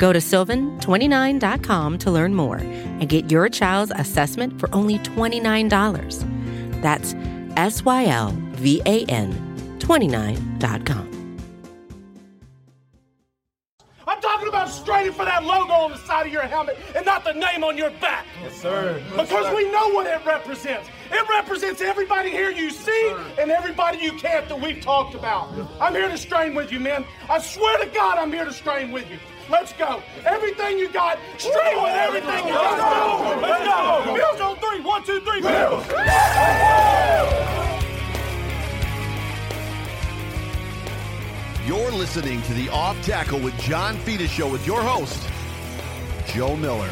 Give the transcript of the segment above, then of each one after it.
Go to sylvan29.com to learn more and get your child's assessment for only $29. That's S Y L V A N 29.com. I'm talking about straining for that logo on the side of your helmet and not the name on your back. Yes, sir. Because we know what it represents. It represents everybody here you see and everybody you can't that we've talked about. I'm here to strain with you, man. I swear to God, I'm here to strain with you. Let's go. Everything you got, straight with everything you got. Let's go. Bills on three. One, two, three. Bills. You're listening to the Off Tackle with John Fina show with your host, Joe Miller.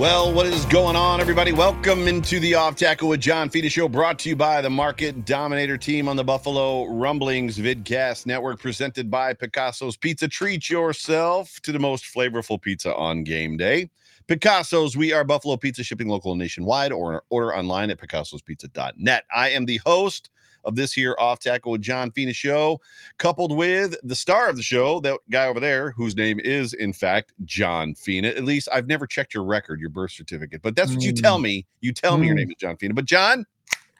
Well, what is going on, everybody? Welcome into the Off Tackle with John Fina show, brought to you by the Market Dominator team on the Buffalo Rumblings Vidcast Network, presented by Picasso's Pizza. Treat yourself to the most flavorful pizza on game day. Picasso's, we are Buffalo Pizza, shipping local and nationwide, or order online at picassospizza.net. I am the host of this here off tackle with John Fina show, coupled with the star of the show, that guy over there, whose name is in fact John Fina. At least I've never checked your record, your birth certificate, but that's what you tell me. You tell me your name is John Fina. But John,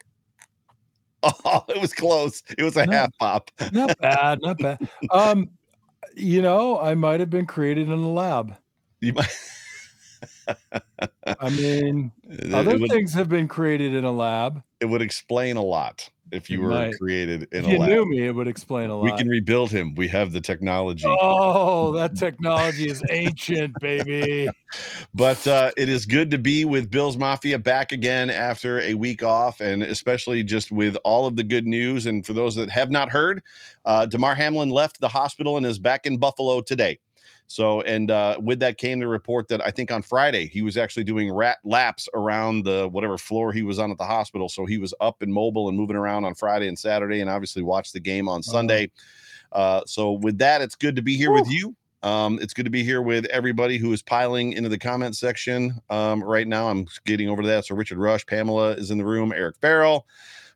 oh, it was close. It was a No. half pop. Not bad, not bad. Um, you know, I might have been created in a lab. You might. I mean, other would, things have been created in a lab. it would explain a lot if you were created in If a you lab. knew me, it would explain a lot. We can rebuild him. We have the technology. Oh, that technology is ancient, baby. But uh, it is good to be with Bills Mafia back again after a week off, and especially just with all of the good news. And for those that have not heard, uh, Damar Hamlin left the hospital and is back in Buffalo today. So, and uh, with that came the report that I think on Friday he was actually doing rat laps around the whatever floor he was on at the hospital. So he was up and mobile and moving around on Friday and Saturday, and obviously watched the game on Sunday. Uh, so with that, it's good to be here with you. Um, it's good to be here with everybody who is piling into the comment section um, right now. I'm getting over to that. So Richard Rush, Pamela is in the room, Eric Farrell.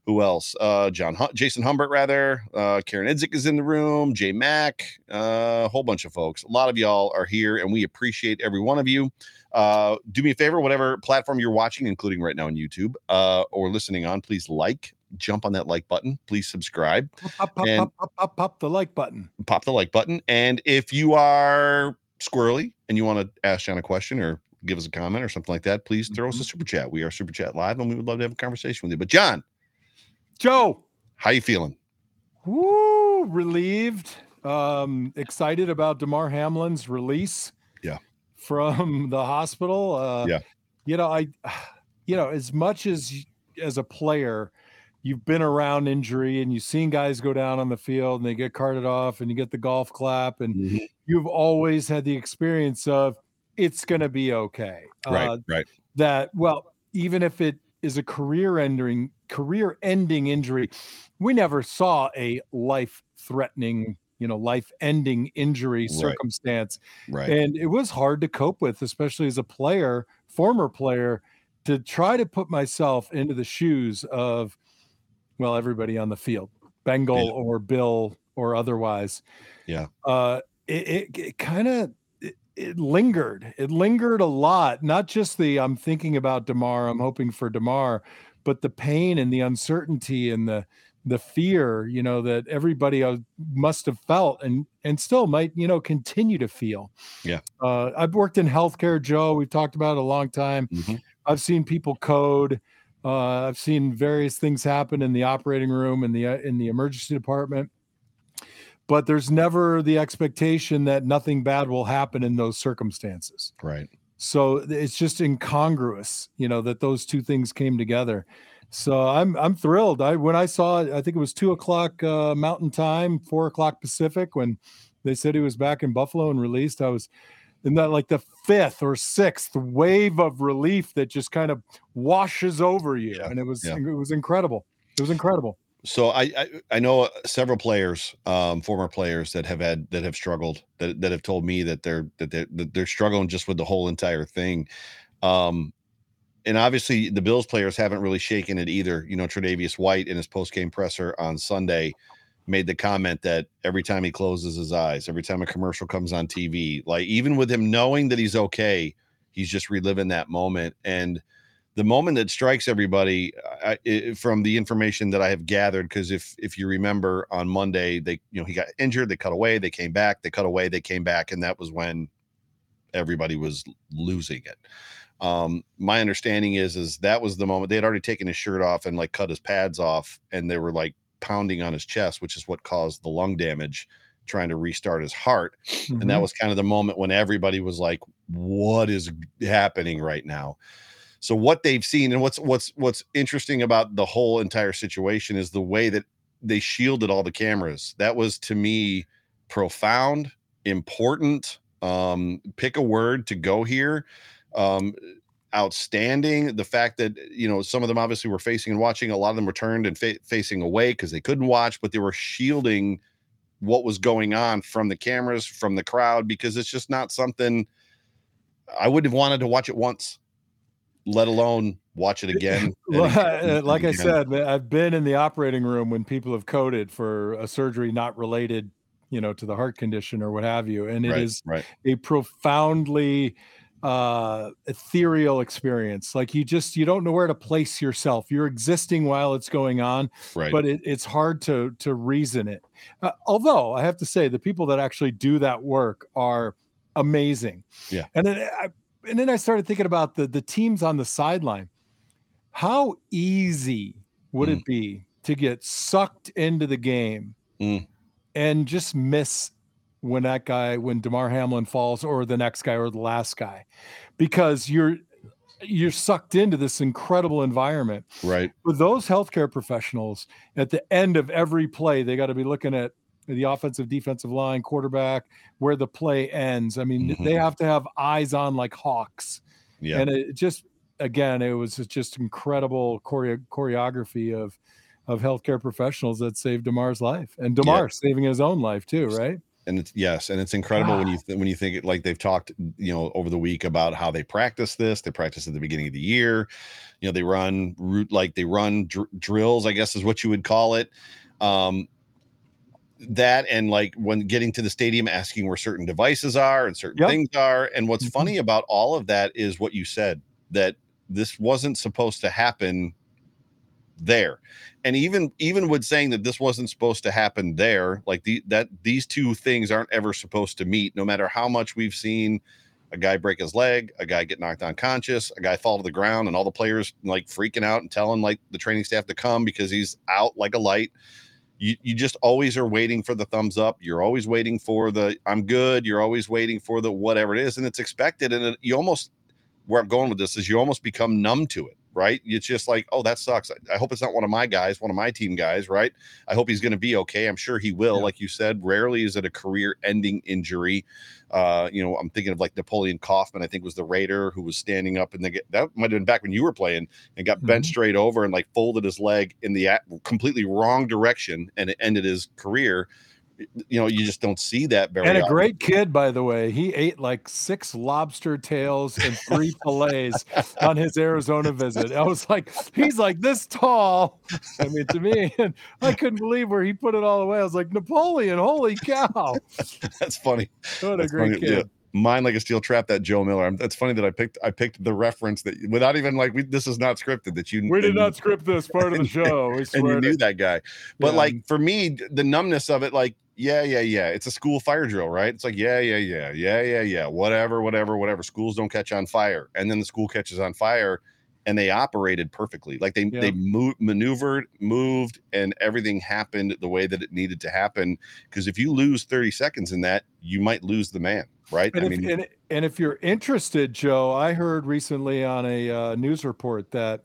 Who else? Uh, John, Hu- Jason Humbert, rather. Uh, Karen Idzik is in the room. Jay Mack, uh, a whole bunch of folks. A lot of y'all are here, and we appreciate every one of you. Uh, do me a favor, whatever platform you're watching, including right now on YouTube uh, or listening on, please like, jump on that like button. Please subscribe Pop, pop, And- pop, pop, pop, pop the like button. pop the like button. And if you are squirrely and you want to ask John a question or give us a comment or something like that, please throw us a super chat. We are super chat live and we would love to have a conversation with you. But John, Joe, how you feeling? woo, relieved, um, excited about Damar Hamlin's release. Yeah. From the hospital. Uh, Yeah. You know, I, you know, as much as as a player, you've been around injury and you've seen guys go down on the field and they get carted off and you get the golf clap and you've always had the experience of it's going to be okay. Right, Uh, right. that well even if it is a career ending career ending injury we never saw a life threatening you know life ending injury Right. circumstance Right. and it was hard to cope with especially as a player former player to try to put myself into the shoes of well everybody on the field bengal Yeah. or bill or otherwise Yeah. uh it, it, it kind of it, it lingered it lingered a lot not just the i'm thinking about damar i'm hoping for damar but the pain and the uncertainty and the the fear you know that everybody must have felt and and still might you know continue to feel Yeah. uh, i've worked in healthcare joe we've talked about it a long time Mhm. i've seen people code uh, i've seen various things happen in the operating room and the uh, in the emergency department but there's never the expectation that nothing bad will happen in those circumstances Right. So it's just incongruous you know that those two things came together So I'm I'm thrilled. I when I saw it, I think it was two o'clock uh, Mountain Time, four o'clock Pacific. When they said he was back in Buffalo and released, I was in that like the fifth or sixth wave of relief that just kind of washes over you, yeah. and it was yeah. it was incredible. It was incredible. So I, I, I know several players, um, former players that have had that have struggled that that have told me that they're that they're, that they're struggling just with the whole entire thing. Um, and obviously the Bills players haven't really shaken it either. You know, Tre'Davious White in his post game presser on Sunday made the comment that every time he closes his eyes, every time a commercial comes on TV, like even with him knowing that he's okay, he's just reliving that moment. And the moment that strikes everybody I, it, from the information that I have gathered, because if if you remember on Monday, they you know he got injured, they cut away, they came back, they cut away, they came back, and that was when everybody was losing it. Um, my understanding is is that was the moment they had already taken his shirt off and like cut his pads off, and they were like pounding on his chest, which is what caused the lung damage, trying to restart his heart. Mm-hmm. And that mm-hmm. was kind of the moment when everybody was like, "What is happening right now?" So what they've seen and what's what's what's interesting about the whole entire situation is the way that they shielded all the cameras. That was to me profound, important. Um, pick a word to go here. Um, outstanding. The fact that you know some of them obviously were facing and watching. A lot of them were turned and fa- facing away because they couldn't watch, but they were shielding what was going on from the cameras, from the crowd, because it's just not something I would have wanted to watch it once, let alone watch it again. again like I said, I've been in the operating room when people have coded for a surgery not related, you know, to the heart condition or what have you, and it right, is right. a profoundly uh ethereal experience. Like you just you don't know where to place yourself. You're existing while it's going on right. but it, it's hard to to reason it. Uh, although i have to say the people that actually do that work are amazing. Yeah. And then I, and then i started thinking about the the teams on the sideline how easy would mm. it be to get sucked into the game mm. and just miss when that guy when Damar Hamlin falls or the next guy or the last guy because you're you're sucked into this incredible environment. Right. With those healthcare professionals at the end of every play, they got to be looking at the offensive defensive line, quarterback, where the play ends. I mean, mm-hmm. they have to have eyes on like hawks. Yeah. And it just again, it was just incredible chore- choreography of of healthcare professionals that saved Damar's life and Damar yeah. saving his own life too, right? and it's yes and it's incredible when you th- when you think it like they've talked you know over the week about how they practice this they practice at the beginning of the year you know they run route like they run dr- drills i guess is what you would call it um that and like when getting to the stadium asking where certain devices are and certain yep. things are and what's mm-hmm. funny about all of that is what you said that this wasn't supposed to happen there and even even with saying that this wasn't supposed to happen there like the that these two things aren't ever supposed to meet no matter how much we've seen a guy break his leg a guy get knocked unconscious a guy fall to the ground and all the players like freaking out and telling like the training staff to come because he's out like a light you, you just always are waiting for the thumbs up. You're always waiting for the i'm good. You're always waiting for the whatever it is and it's expected and it, you almost where i'm going with this is you almost become numb to it right? It's just like, oh, that sucks. I, hope it's not one of my guys, one of my team guys, right? I hope he's going to be okay. I'm sure he will. Yeah. Like you said, rarely is it a career ending injury. Uh, you know, I'm thinking of like Napoleon Kaufman, I think was the Raider who was standing up and they get that might have been back when you were playing and got mm-hmm. bent straight over and like folded his leg in the completely wrong direction and it ended his career you know, you just don't see that very. And a often. great kid, by the way. He ate like six lobster tails and three fillets on his Arizona visit. I was like, he's like this tall. I mean, to me, and I couldn't believe where he put it all away. I was like, Napoleon, holy cow! That's funny. What a great funny. kid. Yeah mind like a steel trap that joe miller I'm, that's funny that i picked i picked the reference that without even like we, this is not scripted that you we did not script this part of the show and you knew that guy but yeah. like for me the numbness of it like yeah, yeah, yeah. It's a school fire drill, right? It's like, yeah, yeah, yeah, yeah, yeah, yeah. Whatever, whatever, whatever. Schools don't catch on fire, and then the school catches on fire, and they operated perfectly. Like they yeah. they moved, maneuvered, moved, and everything happened the way that it needed to happen. Because if you lose thirty seconds in that, you might lose the man, right? And I if, mean, and, and if you're interested, Joe, I heard recently on a uh, news report that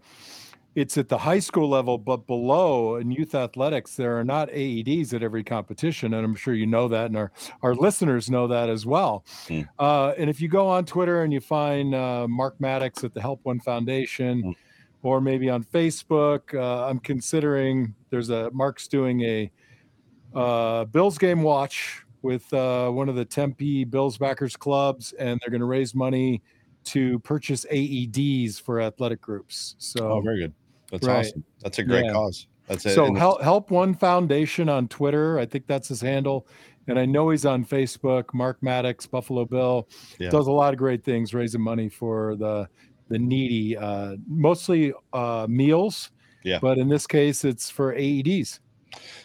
it's at the high school level, but below in youth athletics, there are not AEDs at every competition, and I'm sure you know that, and our our listeners know that as well. Mm. Uh, and if you go on Twitter and you find uh, Mark Maddox at the Help One Foundation, Mm. or maybe on Facebook, uh, I'm considering there's a Mark's doing a uh, Bills game watch with uh, one of the Tempe Bills backers clubs, and they're going to raise money to purchase AEDs for athletic groups. So Oh, very good. That's Right. awesome. That's a great Yeah. cause. That's it. so And help help one foundation on Twitter. I think that's his handle, and I know he's on Facebook. Mark Maddox, Buffalo Bill, Yeah. does a lot of great things, raising money for the the needy, uh, mostly uh, meals. Yeah. but in this case, it's for AEDs.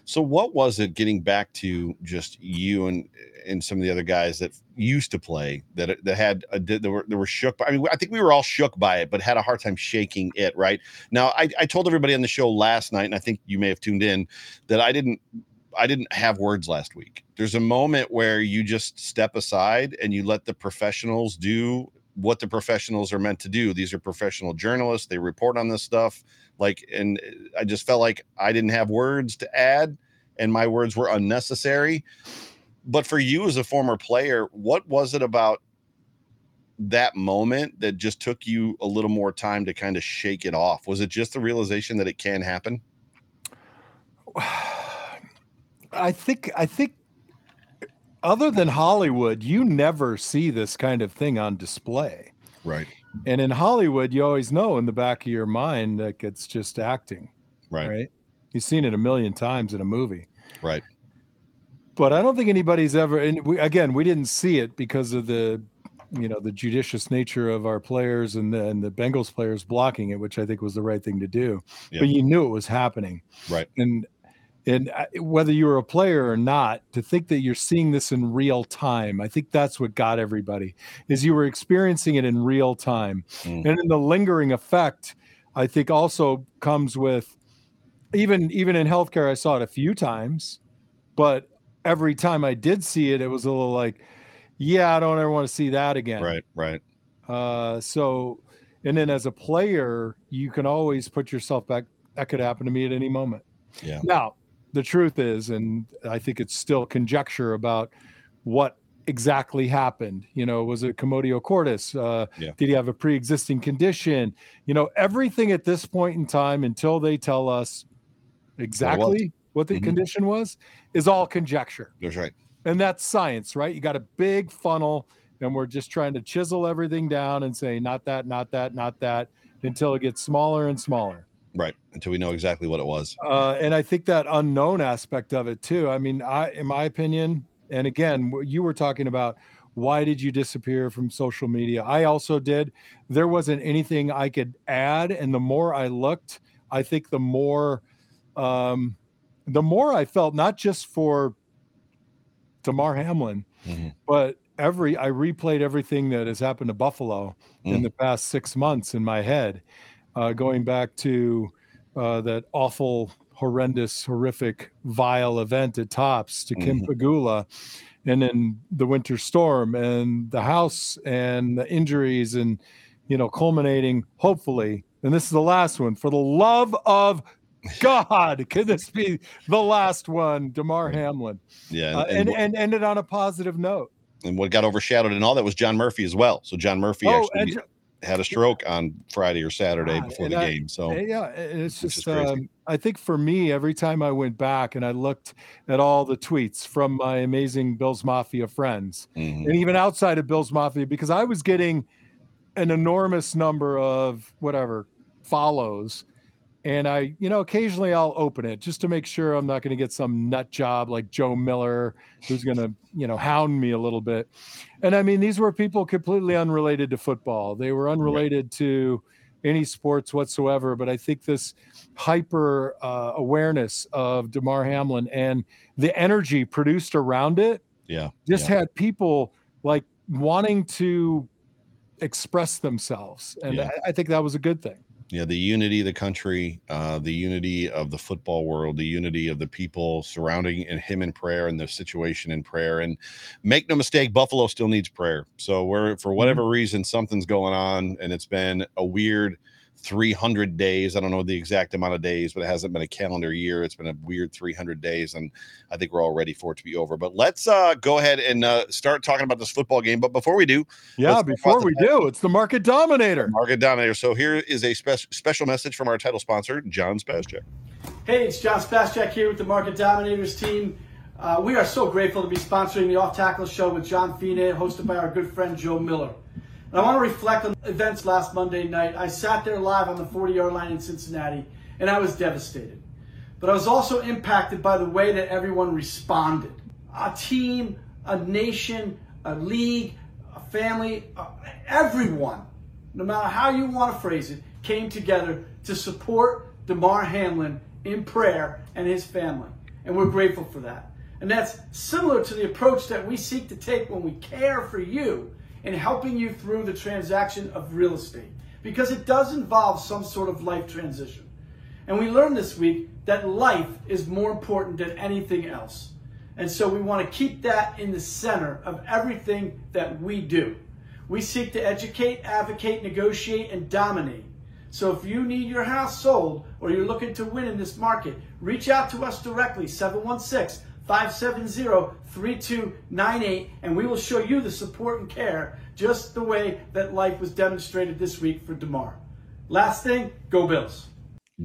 So what was it getting back to just you and and some of the other guys that used to play that uh, that had a, that were that were shook by I mean I think we were all shook by it but had a hard time shaking it right? Now I, I told everybody on the show last night and I think you may have tuned in that I didn't I didn't have words last week. There's a moment where you just step aside and you let the professionals do what the professionals are meant to do these are professional journalists they report on this stuff like and I just felt like I didn't have words to add and my words were unnecessary but for you as a former player, what was it about that moment that just took you a little more time to kind of shake it off? Was it just the realization that it can happen? I think I think other than Hollywood, you never see this kind of thing on display. Right. And in Hollywood, you always know in the back of your mind that it's just acting, Right. right? You've seen it a million times in a movie. Right. But I don't think anybody's ever and we, again, we didn't see it because of the you know, the judicious nature of our players and the, and the Bengals players blocking it, which I think was the right thing to do. Yeah. But you knew it was happening. Right. And and whether you were a player or not to think that you're seeing this in real time i think that's what got everybody is you were experiencing it in real time Mm. and then the lingering effect i think also comes with even even in healthcare i saw it a few times but every time i did see it it was a little like yeah i don't ever want to see that again Right. Right. uh, so, and then as a player, you can always put yourself back. That could happen to me at any moment. Yeah. Now, the truth is, and I think it's still conjecture about what exactly happened. You know, was it commotio cordis? Uh, Yeah. Did he have a pre-existing condition? You know, everything at this point in time, until they tell us exactly what the Mhm. condition was, is all conjecture That's right. and that's science right you got a big funnel and we're just trying to chisel everything down and say not that not that not that until it gets smaller and smaller Right. Until we know exactly what it was. uh, and i think that unknown aspect of it too i mean i in my opinion and again you were talking about why did you disappear from social media i also did there wasn't anything i could add and the more i looked i think the more um the more i felt not just for Damar Hamlin, Mhm. but every I replayed everything that has happened to Buffalo in Mm. the past six months in my head, uh, going back to uh, that awful, horrendous, horrific, vile event at Tops to Kim Mhm. Pegula, and then the winter storm and the house and the injuries and you know culminating hopefully and this is the last one for the love of god could this be the last one damar hamlin Yeah. uh, and, and, and, ended on a positive note. and what got overshadowed and all that was John Murphy as well. So John Murphy Oh, actually and had a stroke on Friday or Saturday God, before the I- game. So yeah, it's just um, I think for me, every time I went back and I looked at all the tweets from my amazing Bills Mafia friends, mhm. and even outside of Bills Mafia, because I was getting an enormous number of whatever follows. And I, you know, occasionally I'll open it just to make sure I'm not going to get some nut job like Joe Miller who's going to, you know, hound me a little bit. And I mean, these were people completely unrelated to football. They were unrelated to any sports whatsoever. But I think this hyper uh, awareness of Damar Hamlin and the energy produced around it yeah. just yeah. had people like wanting to express themselves and Yeah. I, I think that was a good thing yeah the unity of the country uh the unity of the football world the unity of the people surrounding and him in prayer and the situation in prayer. And make no mistake buffalo still needs prayer. So we're for whatever reason something's going on and it's been a weird 300 days. I don't know the exact amount of days, but it hasn't been a calendar year. It's been a weird 300 days, and I think we're all ready for it to be over. But let's uh, go ahead and uh, start talking about this football game. But before we do, yeah, before we do, it's the market dominator. Market dominator. So here is a spe- special message from our title sponsor, John Spascheck. Hey, it's John Spascheck here with the Market Dominators team. Uh, we are so grateful to be sponsoring the Off Tackle Show with John Fina, hosted by our good friend Joe Miller. And I want to reflect on events last Monday night. I sat there live on the 40 yard line in Cincinnati, and I was devastated. But I was also impacted by the way that everyone responded. A team, a nation, a league, a family, uh, everyone, no matter how you want to phrase it, came together to support Damar Hamlin in prayer and his family. And we're grateful for that. And that's similar to the approach that we seek to take when we care for you in helping you through the transaction of real estate. Because it does involve some sort of life transition. And we learned this week that life is more important than anything else. And so we want to keep that in the center of everything that we do. We seek to educate, advocate, negotiate, and dominate. So if you need your house sold or you're looking to win in this market, reach out to us directly, 716 570 3298, and we will show you the support and care just the way that life was demonstrated this week for Damar. Last thing, go Bills.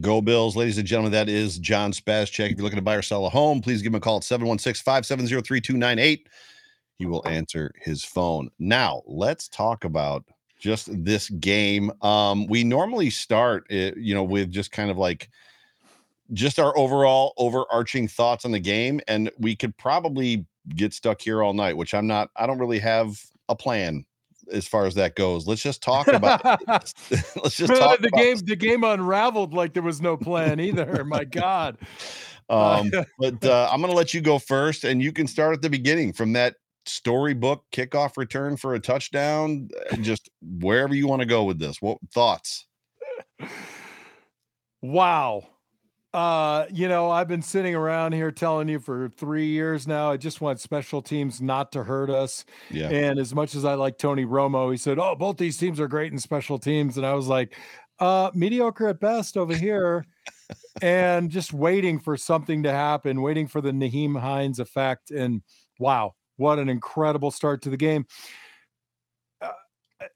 Go Bills, ladies and gentlemen. That is John Spascheck. If you're looking to buy or sell a home, please give him a call at 716 570 3298. He will answer his phone. Now, let's talk about just this game. Um, we normally start, you know, with just kind of like just our overall overarching thoughts on the game and we could probably get stuck here all night which i'm not i don't really have a plan as far as that goes. Let's just talk about let's just talk the game the game unraveled like there was no plan either my god. Um but uh, i'm gonna let you go first and you can start at the beginning from that storybook kickoff return for a touchdown just wherever you want to go with this. What thoughts? Wow uh, you know, I've been sitting around here telling you for three years now. I just want special teams not to hurt us. Yeah. And as much as I like Tony Romo, he said, "Oh, both these teams are great in special teams," and I was like, "Uh, mediocre at best over here." and just waiting for something to happen, waiting for the Nyheim Hines effect. And wow, what an incredible start to the game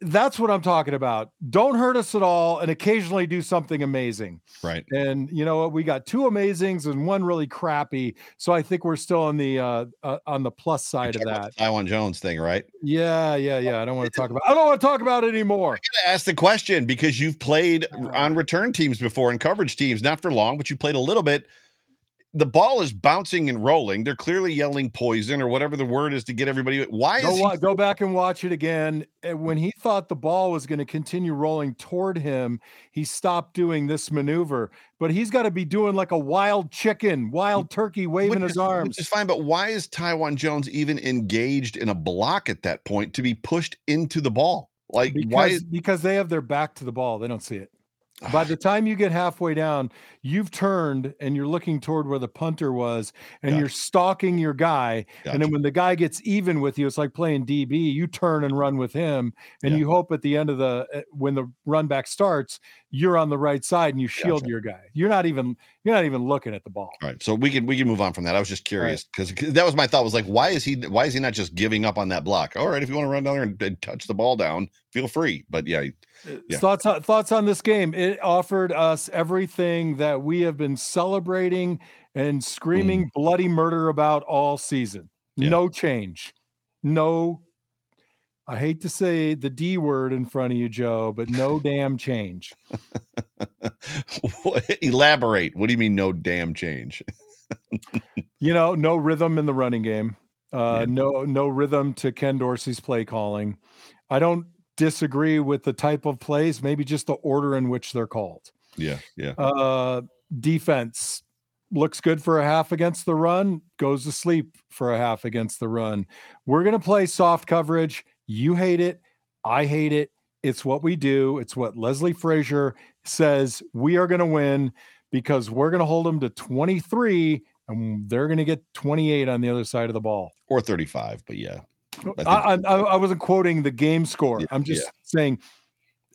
that's what I'm talking about. Don't hurt us at all and occasionally do something amazing. Right. And you know what? We got two amazings and one really crappy. So I think we're still on the uh, uh on the plus side of that. Taiwan Jones thing, right? Yeah, yeah, yeah. I don't want to talk about I don't want to talk about it anymore. I ask the question because you've played on return teams before and coverage teams, not for long, but you played a little bit the ball is bouncing and rolling. They're clearly yelling poison or whatever the word is to get everybody. Why go, is he- go back and watch it again? Eh, when he thought the ball was going to continue rolling toward him, he stopped doing this maneuver. But he's got to be doing like a wild chicken, wild turkey, waving which his is, arms. It's fine, but why is Taiwan Jones even engaged in a block at that point to be pushed into the ball? Like because, why? Is- because they have their back to the ball. They don't see it. By the time you get halfway down, you've turned and you're looking toward where the punter was, and gotcha. you're stalking your guy. Gotcha. And then when the guy gets even with you, it's like playing DB. You turn and run with him, and yeah. you hope at the end of the eh, when the run back starts, you're on the right side and you shield gotcha. your guy. You're not even you're not even looking at the ball. All right. So we can we can move on from that. I was just curious because right. that was my thought was like, why is he why is he not just giving up on that block? All right, if you want to run down there and, and touch the ball down, feel free. But yeah. Uh, yeah. Thoughts on, thoughts on this game? It offered us everything that we have been celebrating and screaming mm. bloody murder about all season. Yeah. No change. No I hate to say the D word in front of you, Joe, but no damn change. Elaborate. What do you mean, no damn change? you know, no rhythm in the running game. Uh, yeah. No, no rhythm to Ken Dorsey's play calling. I don't disagree with the type of plays, maybe just the order in which they're called. Yeah, yeah. Uh, defense looks good for a half against the run, goes to sleep for a half against the run. We're going to play soft coverage you hate it. I hate it. It's what we do. It's what Leslie Frazier says we are going to win because we're going to hold them to 23 and they're going to get 28 on the other side of the ball or 35. But yeah, I, I, I wasn't quoting the game score. Yeah, I'm just yeah. saying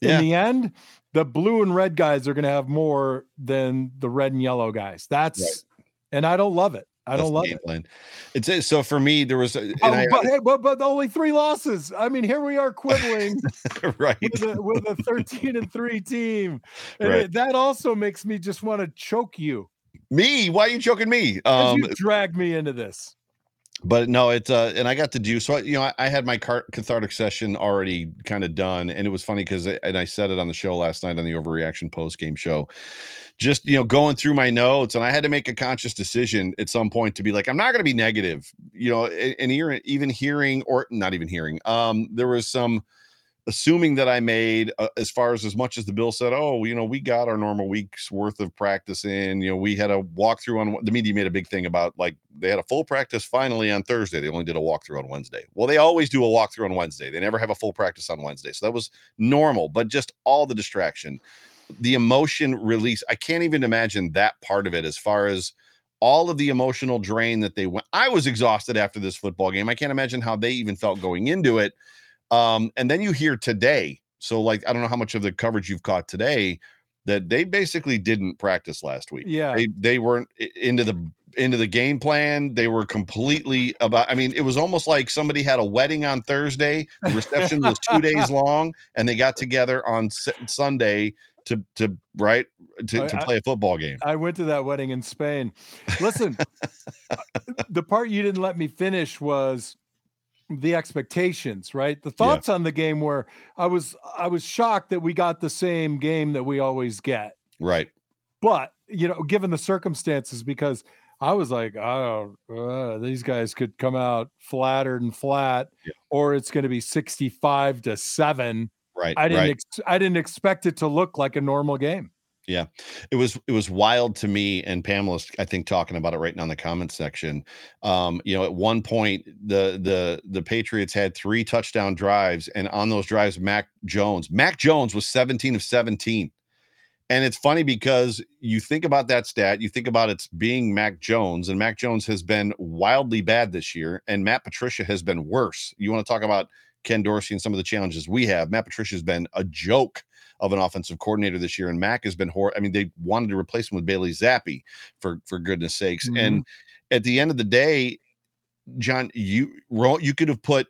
in yeah. the end, the blue and red guys are going to have more than the red and yellow guys. That's right. and I don't love it. I don't love it. Plan. It's so for me. There was, a, oh, I, but, hey, but but only three losses. I mean, here we are quibbling, right, with a, with a, thirteen and three team, and right. it, that also makes me just want to choke you. Me? Why are you choking me? Um, you dragged me into this but no, it's uh, and I got to do so. You know, I, I had my car- cathartic session already kind of done, and it was funny because, and I said it on the show last night on the overreaction post game show. Just you know, going through my notes, and I had to make a conscious decision at some point to be like, I'm not going to be negative. You know, and, and even hearing, or not even hearing, um, there was some assuming that I made uh, as far as as much as the bill said, oh, you know, we got our normal week's worth of practice in. You know, we had a walkthrough on the media made a big thing about like they had a full practice finally on Thursday. They only did a walkthrough on Wednesday. Well, they always do a walkthrough on Wednesday. They never have a full practice on Wednesday. So that was normal, but just all the distraction, the emotion release. I can't even imagine that part of it as far as all of the emotional drain that they went. I was exhausted after this football game. I can't imagine how they even felt going into it um, and then you hear today, so like I don't know how much of the coverage you've caught today that they basically didn't practice last week. Yeah, they they weren't into the into the game plan. They were completely about. I mean, it was almost like somebody had a wedding on Thursday. The reception was two days long, and they got together on Sunday to to right to, to play a football game. I went to that wedding in Spain. Listen, uh, the part you didn't let me finish was the expectations, right? The thoughts yeah. on the game were I was I was shocked that we got the same game that we always get. Right. But, you know, given the circumstances because I was like, oh, uh, these guys could come out flattered and flat yeah. or it's going to be 65 to 7. Right. I didn't right. Ex- I didn't expect it to look like a normal game. Yeah, it was it was wild to me, and Pamela's I think talking about it right now in the comment section. Um, you know, at one point the the the Patriots had three touchdown drives, and on those drives, Mac Jones, Mac Jones was 17 of 17. And it's funny because you think about that stat, you think about it's being Mac Jones, and Mac Jones has been wildly bad this year, and Matt Patricia has been worse. You want to talk about Ken Dorsey and some of the challenges we have. Matt Patricia has been a joke of an offensive coordinator this year, and Mac has been horrible. I mean, they wanted to replace him with Bailey Zappe for for goodness sakes. Mm-hmm. And at the end of the day, John, you you could have put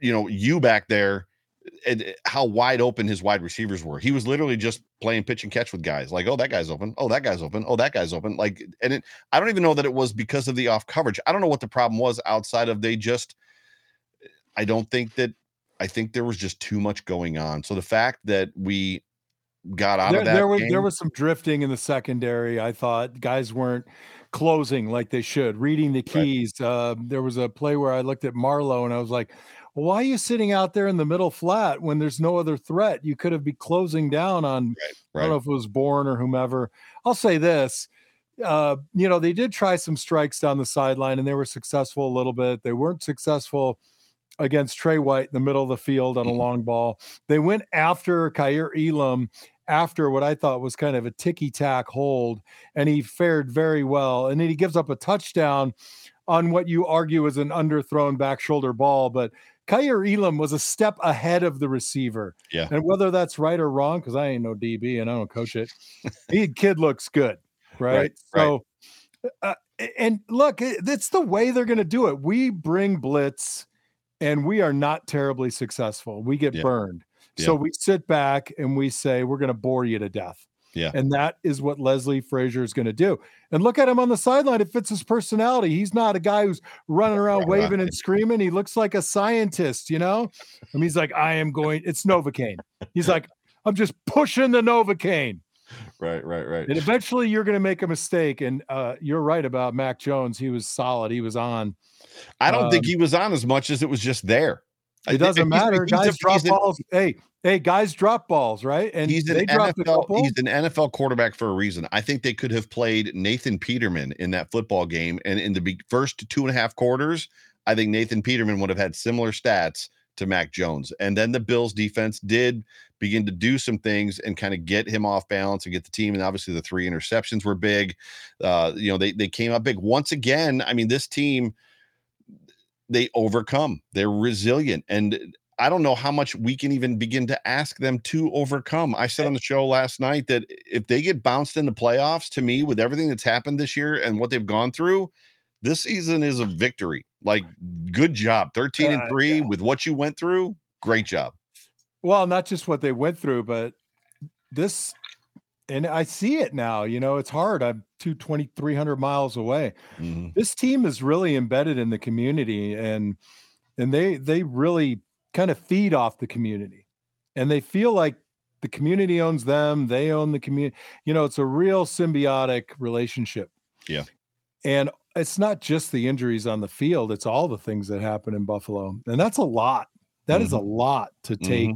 you know you back there and eh, how wide open his wide receivers were. He was literally just playing pitch and catch with guys like, oh, that guy's open. Oh, that guy's open. Oh, that guy's open. Like, and it, I don't even know that it was because of the off coverage. I don't know what the problem was outside of they just, I don't think that I think there was just too much going on. So the fact that we got out there, of that there was game, there was some drifting in the secondary. I thought guys weren't closing like they should, reading the keys. Right. Uh, there was a play where I looked at Marlowe and I was like, "Why are you sitting out there in the middle flat when there's no other threat? You could have been closing down on. Right, right. I don't know if it was Bourne or whomever. I'll say this." Uh, you know, they did try some strikes down the sideline and they were successful a little bit. They weren't successful against Trey White in the middle of the field on a mm-hmm. long ball. They went after Kaiir Elam after what I thought was kind of a ticky tack hold, and he fared very well. And then he gives up a touchdown on what you argue is an underthrown back shoulder ball, but Kaiir Elam was a step ahead of the receiver. Yeah. And whether that's right or wrong, because I ain't no DB and I don't coach it, he kid looks good. Right. right so, right. Uh, and look, it's the way they're going to do it. We bring blitz and we are not terribly successful. We get yeah. burned. Yeah. So we sit back and we say, we're going to bore you to death. Yeah. And that is what Leslie Frazier is going to do. And look at him on the sideline. It fits his personality. He's not a guy who's running around waving and screaming. He looks like a scientist, you know? I mean, he's like, I am going, it's Novocaine. He's like, I'm just pushing the Novocaine. Right, right, right. And eventually you're going to make a mistake. And uh, you're right about Mac Jones. He was solid. He was on. I don't um, think he was on as much as it was just there. It doesn't matter. He's, guys he's drop balls. hey, hey, guys drop balls, right? And he's an NFL. He's an NFL quarterback for a reason. I think they could have played Nathan Peterman in that football game, and in the first two and a half quarters, I think Nathan Peterman would have had similar stats to Mac Jones. And then the Bills defense did begin to do some things and kind of get him off balance and get the team. And obviously the three interceptions were big. Uh, you know, they they came up big once again. I mean, this team they overcome. They're resilient. And I don't know how much we can even begin to ask them to overcome. I said on the show last night that if they get bounced in the playoffs, to me, with everything that's happened this year and what they've gone through, this season is a victory. Like, good job. 13 and Uh, 3 yeah. with what you went through. Great job. Well, not just what they went through, but this, and I see it now. You know, it's hard. I'm 220, 300 miles away. Mhm. This team is really embedded in the community, and and they they really kind of feed off the community, and they feel like the community owns them. They own the community. You know, it's a real symbiotic relationship. Yeah. and it's not just the injuries on the field; it's all the things that happen in Buffalo, and that's a lot. That is a lot to take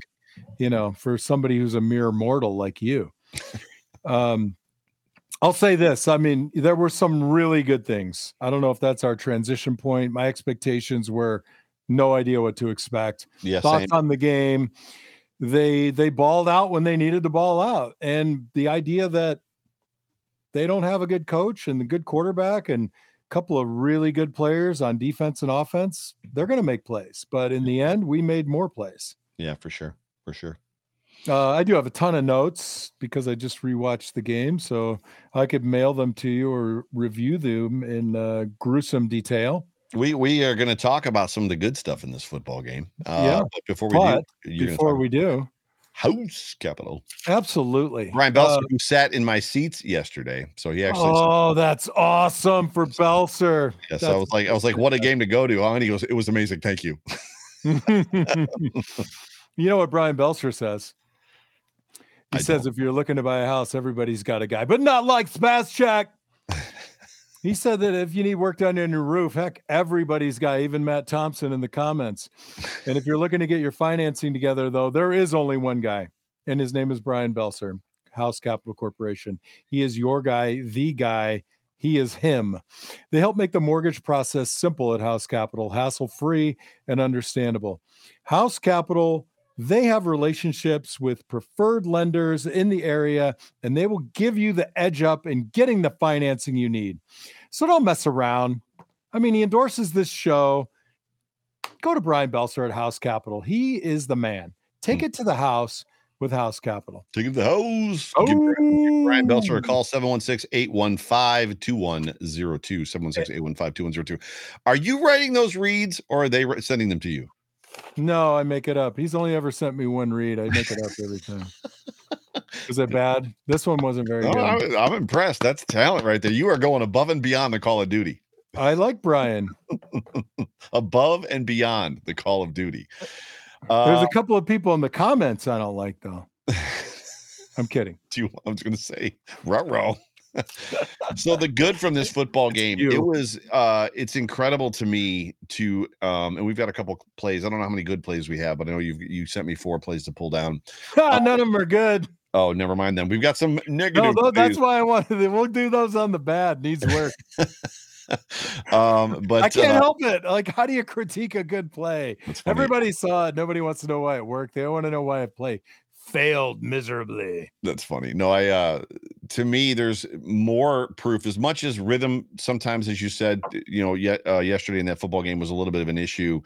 you know, for somebody who's a mere mortal like you. Um, I'll say this. I mean, there were some really good things. I don't know if that's our transition point. My expectations were no idea what to expect. Yeah, Thoughts same. on the game. They they balled out when they needed to ball out. And the idea that they don't have a good coach and a good quarterback and couple of really good players on defense and offense, they're going to make plays. But in the end, we made more plays. Yeah, for sure. For sure. Uh, I do have a ton of notes because I just rewatched the game, so I could mail them to you or review them in uh, gruesome detail. We we are going to talk about some of the good stuff in this football game. Uh, Yeah, but before we but do, Before we do, house capital. absolutely, Brian Belser, Uh, who sat in my seats yesterday, so he actually. oh, that's awesome for Belser. yes, I was like, I was like, what a game to go to? And he goes, it was amazing. Thank you. you know what Brian Belser says? He I says if you're looking to buy a house, everybody's got a guy, but not like Spascheck. He said that if you need work done on your roof, heck, everybody's guy, even Matt Thompson in the comments. And if you're looking to get your financing together, though, there is only one guy, and his name is Brian Belser, House Capital Corporation. He is your guy, the guy. He is him. They help make the mortgage process simple at House Capital, hassle free and understandable. House Capital, they have relationships with preferred lenders in the area, and they will give you the edge up in getting the financing you need. So don't mess around. I mean, he endorses this show. Go to Brian Belser at House Capital. He is the man. Take hmm. it to the house with House Capital. Take him to the hose. Give oh. Brian Belser a call 716 815 2102. 716 815 2102. Are you writing those reads or are they sending them to you? No, I make it up. He's only ever sent me one read. I make it up every time. Is it bad? This one wasn't very Oh, good. I'm, I'm impressed. That's talent right there. You are going above and beyond the Call of Duty, I like Brian. above and beyond the Call of Duty. There's Uh, a couple of people in the comments I don't like though. I'm kidding. do you, I was going to say, ruh so the good from this football game, it was, uh, it's incredible to me to, um, and we've got a couple plays. I don't know how many good plays we have, but I know you you sent me four plays to pull down. None of them are good. Oh, never mind then. We've got some No, negative. tho- that's plays. why I wanted it. We'll do those on the bad. Needs work. um, but I can't uh, help it. Like, how do you critique a good play? Everybody saw it. Nobody wants to know why it worked. They want to know why it play failed miserably. That's funny. No, I uh to me there's more proof as much as rhythm sometimes as you said, you know, yet uh, yesterday in that football game was a little bit of an issue.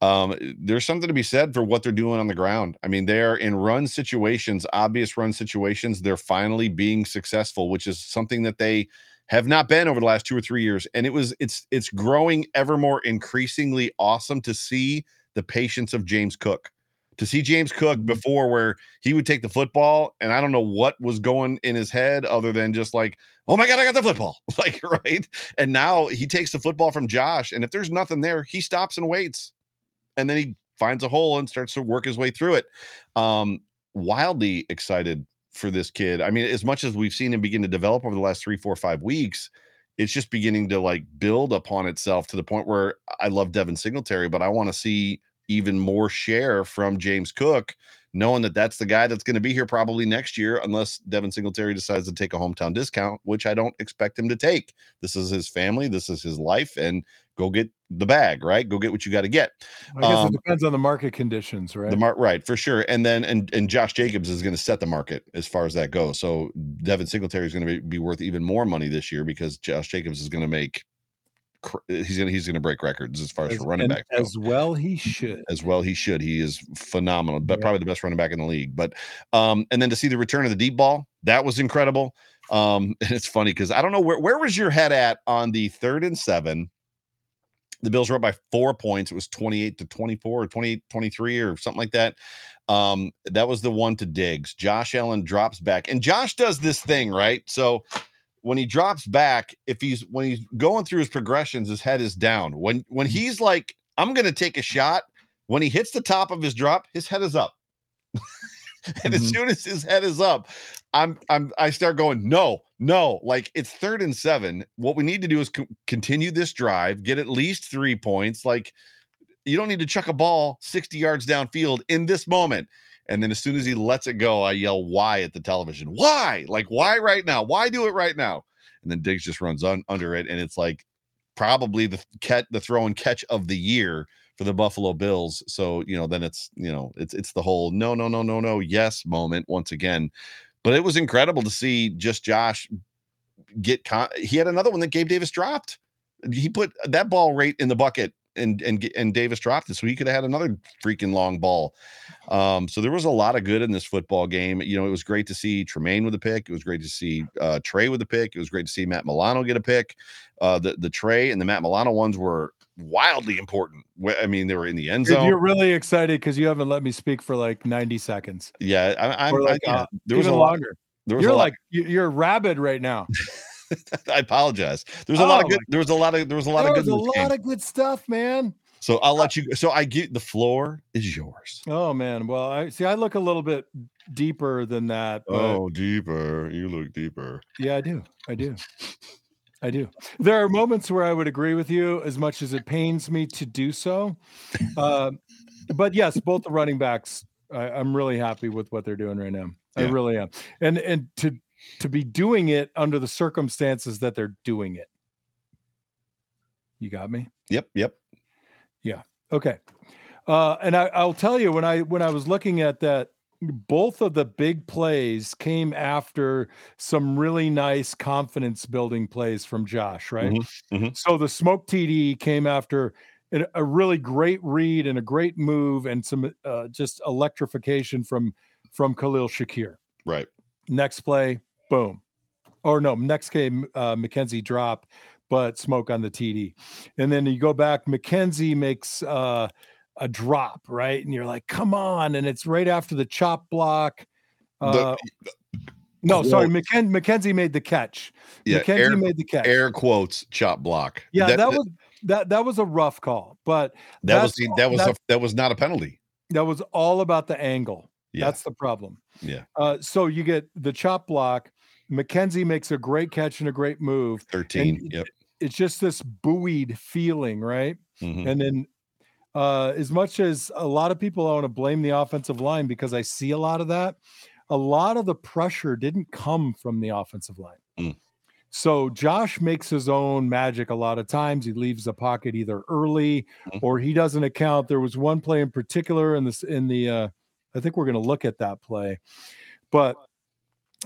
Um there's something to be said for what they're doing on the ground. I mean, they're in run situations, obvious run situations, they're finally being successful, which is something that they have not been over the last 2 or 3 years and it was it's it's growing ever more increasingly awesome to see the patience of James Cook. To see James Cook before where he would take the football and I don't know what was going in his head other than just like, oh my God, I got the football. Like, right. And now he takes the football from Josh. And if there's nothing there, he stops and waits. And then he finds a hole and starts to work his way through it. Um, wildly excited for this kid. I mean, as much as we've seen him begin to develop over the last three, four, five weeks, it's just beginning to like build upon itself to the point where I love Devin Singletary, but I want to see even more share from James Cook, knowing that that's the guy that's going to be here probably next year, unless Devin Singletary decides to take a hometown discount, which I don't expect him to take. This is his family, this is his life, and go get the bag, right? Go get what you got to get. I guess Um, it depends on the market conditions, right? The mar- right for sure, and then and and Josh Jacobs is going to set the market as far as that goes. So Devin Singletary is going to be, be worth even more money this year because Josh Jacobs is going to make he's gonna he's gonna break records as far as, As, running back go. as well he should. as well he should he is phenomenal but Yeah. probably the best running back in the league but um and then to see the return of the deep ball that was incredible um and it's funny because i don't know where where was your head at on the third and seven the bills were up by four points it was 28 to 24 or 28 23 or something like that um that was the one to diggs josh allen drops back and josh does this thing right so when he drops back if he's when he's going through his progressions his head is down. When when he's like i'm gonna take a shot when he hits the top of his drop his head is up. And as Mhm. soon as his head is up i'm i'm i start going no no. Like it's third and seven. What we need to do is co- continue this drive get at least three points. Like you don't need to chuck a ball 60 yards downfield in this moment and then as soon as he lets it go i yell why at the television why like why right now why do it right now and then diggs just runs under it and it's like probably the catch the throw and catch of the year for the Buffalo Bills. So, you know, then it's, you know, it's it's the whole no, no, no, no, no, yes moment once again. But it was incredible to see just Josh get con- he had another one that Gabe Davis dropped. He put that ball right in the bucket and and and Davis dropped it. So he could have had another freaking long ball. Um, so there was a lot of good in this football game. You know, it was great to see Tremaine with a pick. It was great to see uh, Trey with a pick. It was great to see Matt Milano get a pick. Uh, the the Trey and the Matt Milano ones were wildly important. I mean, they were in the end zone. You're really excited because you haven't let me speak for like 90 seconds. yeah, I, I'm. Or I- like, yeah, uh, there was a even lot. longer. There was You're lot. like you- you're rabid right now. I apologize. There's a lot Oh of good. There was a lot of. There was a lot of good. was a lot game. of good stuff, man. So I'll let you. So I get the floor is yours. Oh man. Well, I see. I look a little bit deeper than that. Oh, deeper. You look deeper. yeah, I do. I do. I do. There are moments where I would agree with you, as much as it pains me to do so. Uh, but yes, both the running backs. I, I'm really happy with what they're doing right now. I really am, and and to to be doing it under the circumstances that they're doing it. You got me. Yep. Yep. Yeah. Okay. Uh, and I, I'll tell you when I when I was looking at that, both of the big plays came after some really nice confidence building plays from Josh, right? Mhm, mhm. So the smoke TD came after a a really great read and a great move and some uh, just electrification from from Khalil Shakir. Right. Next play, boom. Or no, next game, uh, McKenzie drop, but smoke on the TD. And then you go back, McKenzie makes uh, a drop, right? And you're like, come on. And it's right after the chop block. Uh, no, sorry, McKen- McKenzie made the catch. Yeah. McKenzie Air, made the catch. air quotes chop block. yeah, that, was that that was a rough call, but that was the, that was a, that was not a penalty. that was all about the angle. Yeah. That's the problem. Yeah. Uh, so you get the chop block. McKenzie makes a great catch and a great move. 13. And- Yep. It's just this buoyed feeling, right? mhm. And then, uh, as much as a lot of people I want to blame the offensive line because I see a lot of that, a lot of the pressure didn't come from the offensive line. Mm. So Josh makes his own magic a lot of times. He leaves the pocket either early Mhm. or he doesn't account. There was one play in particular in this in the uh, I think we're going to look at that play, but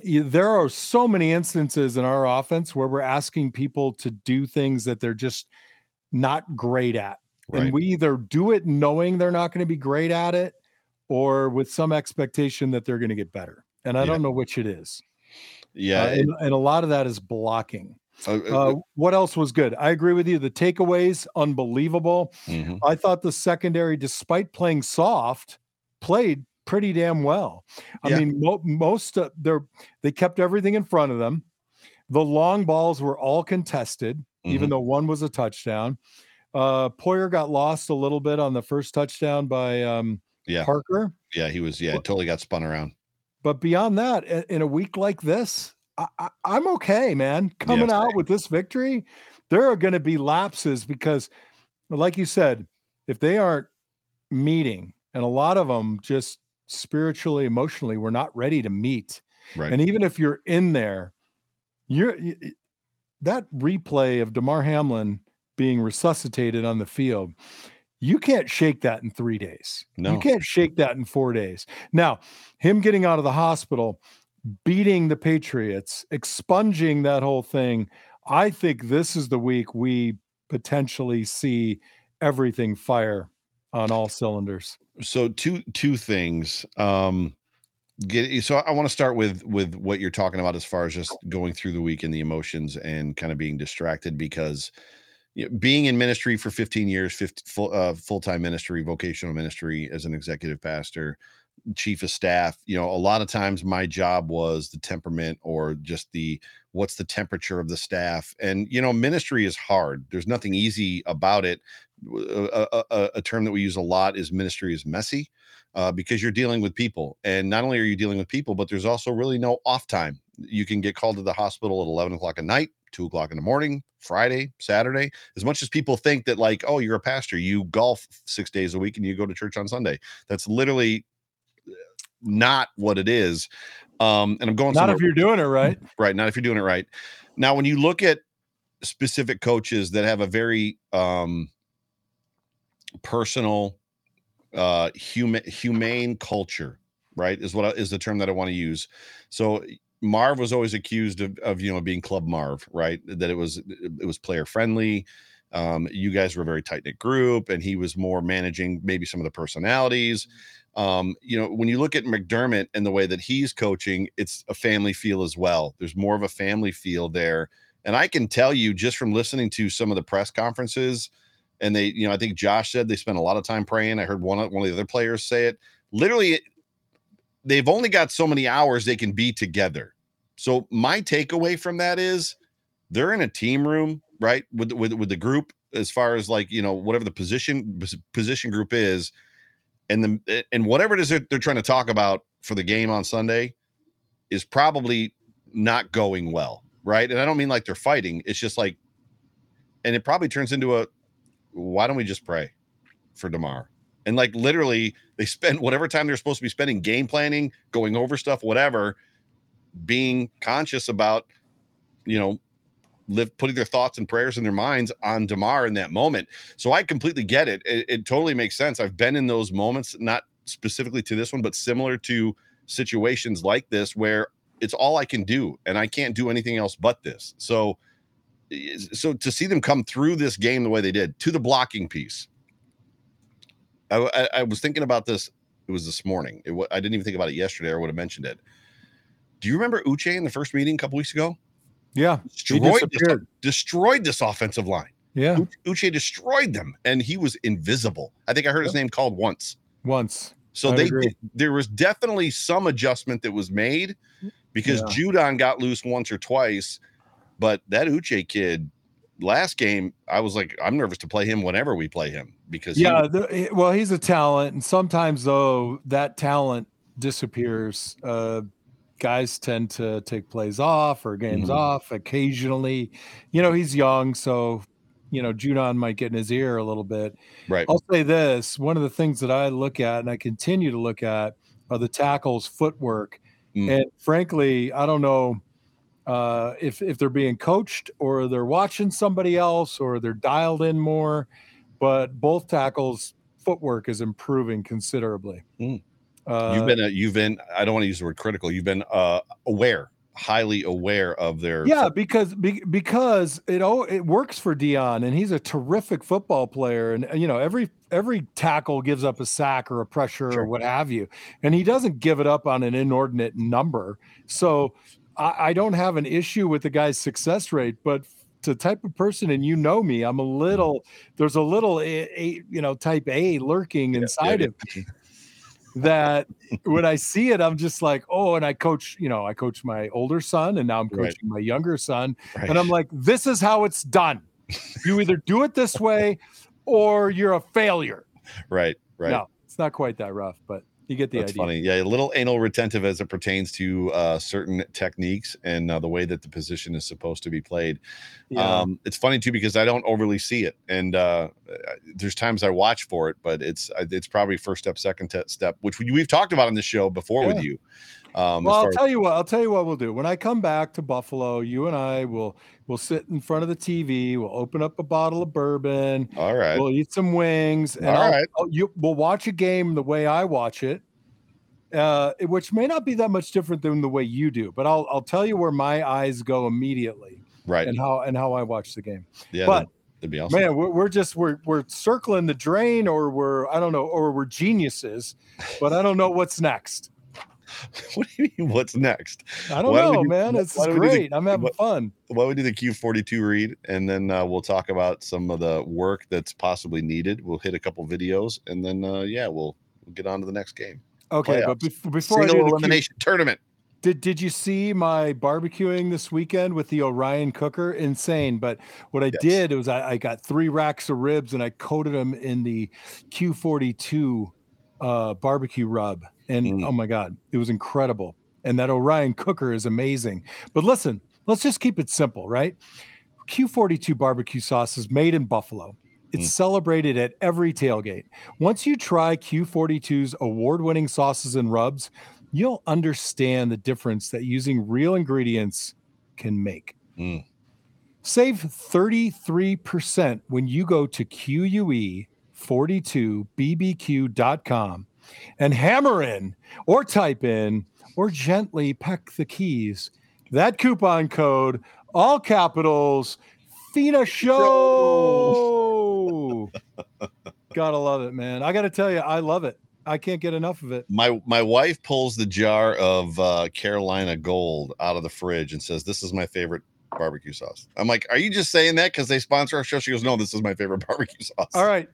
there are so many instances in our offense where we're asking people to do things that they're just not great at. Right. And we either do it knowing they're not going to be great at it or with some expectation that they're going to get better. And I Yeah. don't know which it is. yeah. Uh, and, and a lot of that is blocking. uh, uh, Uh, what else was good? I agree with you. The takeaways, unbelievable. mhm. I thought the secondary, despite playing soft, played pretty damn well. I Yeah. mean, mo- most uh, they're they kept everything in front of them. The long balls were all contested, even Mhm. though one was a touchdown. Uh, Poyer got lost a little bit on the first touchdown by um, Yeah. Parker, Yeah. He was, yeah, What- totally got spun around. but beyond that, in a week like this, I, I'm okay, man. Coming out with this victory, there are going to be lapses because, like you said, if they aren't meeting, and a lot of them just spiritually, emotionally, we're not ready to meet. Right. And even if you're in there, you're that replay of Damar Hamlin being resuscitated on the field. You can't shake that in three days. No. You can't shake that in four days. Now, him getting out of the hospital, beating the Patriots, expunging that whole thing. I think this is the week we potentially see everything fire on all cylinders. So two two things. Um get so I want to start with with what you're talking about as far as just going through the week and the emotions and kind of being distracted because you know, being in ministry for 15 years, 50, full uh, full-time ministry, vocational ministry as an executive pastor, chief of staff, you know, a lot of times my job was the temperament or just the what's the temperature of the staff. And you know, ministry is hard. There's nothing easy about it. A, a, a term that we use a lot is ministry is messy uh, because you're dealing with people. And not only are you dealing with people, but there's also really no off time. You can get called to the hospital at 11 o'clock at night, two o'clock in the morning, Friday, Saturday. As much as people think that, like, oh, you're a pastor, you golf six days a week and you go to church on Sunday. That's literally uh, not what it is. Um, and I'm going not if you're doing it right. Right. Not if you're doing it right. Now, when you look at specific coaches that have a very um personal uh human humane culture right is what I, is the term that i want to use. So marv was always accused of, of you know being club marv right that it was it was player friendly. Um you guys were a very tight knit group and he was more managing maybe some of the personalities. Um you know when you look at mcdermott and the way that he's coaching it's a family feel as well. There's more of a family feel there. And i can tell you just from listening to some of the press conferences and they, you know, I think Josh said they spent a lot of time praying. I heard one of one of the other players say it. Literally, they've only got so many hours they can be together. So my takeaway from that is they're in a team room, right, with with with the group as far as like you know whatever the position position group is, and the and whatever it is they're, they're trying to talk about for the game on Sunday is probably not going well, right? And I don't mean like they're fighting. It's just like, and it probably turns into a why don't we just pray for Damar? And like literally, they spend whatever time they're supposed to be spending game planning, going over stuff, whatever, being conscious about, you know, live putting their thoughts and prayers in their minds on Damar in that moment. So I completely get it. it. It totally makes sense. I've been in those moments, not specifically to this one, but similar to situations like this where it's all I can do and I can't do anything else but this. So so to see them come through this game the way they did to the blocking piece, I, I, I was thinking about this. It was this morning. It, I didn't even think about it yesterday. I would have mentioned it. Do you remember Uche in the first meeting a couple weeks ago? Yeah, destroyed this, destroyed this offensive line. Yeah, Uche destroyed them, and he was invisible. I think I heard his name called once. Once. So I they did, there was definitely some adjustment that was made because yeah. Judon got loose once or twice, but that Uche kid, last game, I was like, I'm nervous to play him whenever we play him because yeah, he, the, well, he's a talent, and sometimes though that talent disappears. Uh, guys tend to take plays off or games mm-hmm. off occasionally. You know, he's young, so you know, Judon might get in his ear a little bit. Right. I'll say this: one of the things that I look at and I continue to look at are the tackles' footwork. Mm. And frankly, I don't know uh, if if they're being coached or they're watching somebody else or they're dialed in more. But both tackles' footwork is improving considerably. Mm. Uh, you've been a, you've been I don't want to use the word critical. You've been uh, aware, highly aware of their yeah because be, because it oh it works for Dion and he's a terrific football player and you know every every tackle gives up a sack or a pressure sure. or what have you and he doesn't give it up on an inordinate number so I, I don't have an issue with the guy's success rate, but the type of person, and you know me, I'm a little. There's a little, a, a you know, type A lurking inside yeah, yeah, of me. that when I see it, I'm just like, oh, and I coach, you know, I coach my older son, and now I'm coaching right. my younger son, right. and I'm like, this is how it's done. You either do it this way, or you're a failure. Right. Right. No, it's not quite that rough, but you get the That's idea. funny. Yeah, a little anal retentive as it pertains to uh, certain techniques and uh, the way that the position is supposed to be played. Yeah. Um, it's funny too because I don't overly see it, and uh, there's times I watch for it, but it's it's probably first step, second step, which we, have talked about on the show before yeah. with you. Um, well, I'll tell you what. I'll tell you what we'll do. When I come back to Buffalo, you and I will we'll sit in front of the TV. We'll open up a bottle of bourbon. All right. We'll eat some wings. And All I'll, right. I'll, you, we'll watch a game the way I watch it, uh, which may not be that much different than the way you do. But I'll I'll tell you where my eyes go immediately. Right. And how and how I watch the game. Yeah. But It'd be awesome. Man, we're, we're just we're we're circling the drain, or we're I don't know, or we're geniuses, but I don't know what's next. what do you mean? What's next? I don't Why know, do- man. It's why do the- great. I'm having what- fun. Why don't we do the Q42 read, and then uh, we'll talk about some of the work that's possibly needed. We'll hit a couple videos, and then uh, yeah, we'll, we'll get on to the next game. Okay, but playoffs. bef- before I Single do the Q- elimination tournament. Did did you see my barbecuing this weekend with the Orion cooker? Insane. But what I Yes. did was I, I got three racks of ribs and I coated them in the Q42 uh, barbecue rub. And Mm. oh my God, it was incredible. And that Orion cooker is amazing. But listen, let's just keep it simple, right? Q42 barbecue sauce is made in Buffalo. It's Mm. celebrated at every tailgate. Once you try Q42's award winning sauces and rubs, you'll understand the difference that using real ingredients can make. Mm. Save 33% when you go to E QUE42BBQ.com and hammer in or type in or gently peck the keys. That coupon code, all capitals, FINA Show. Gotta love it, man. I gotta tell you, I love it. I can't get enough of it. My my wife pulls the jar of uh, Carolina Gold out of the fridge and says, "This is my favorite barbecue sauce." I'm like, "Are you just saying that because they sponsor our show?" She goes, "No, this is my favorite barbecue sauce." All right.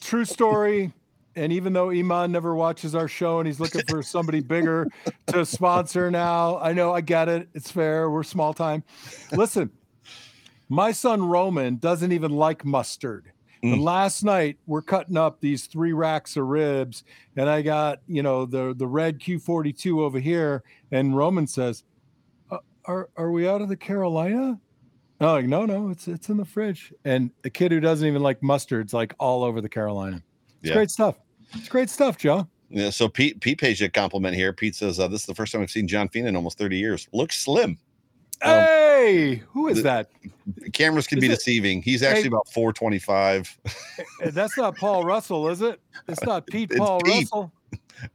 True story. And even though Iman never watches our show and he's looking for somebody bigger to sponsor now, I know I get it. It's fair. We're small time. Listen, my son Roman doesn't even like mustard. And Mm. last night we're cutting up these three racks of ribs, and I got you know the the red Q42 over here, and Roman says, "Uh, "Are are we out of the Carolina?" I'm like, no, no, it's it's in the fridge. And the kid who doesn't even like mustard's like all over the Carolina. It's Yeah. great stuff. It's great stuff, Joe. Yeah, so Pete Pete pays you a compliment here. Pete says, uh, "This is the first time I've seen John Fina in almost 30 years. Looks slim. Um, hey, who is the- that? Cameras can Is be it- deceiving. He's actually Hey- about 425. Uh, That's not Paul Russell, is it? It's not Pete It's Paul Pete. Russell.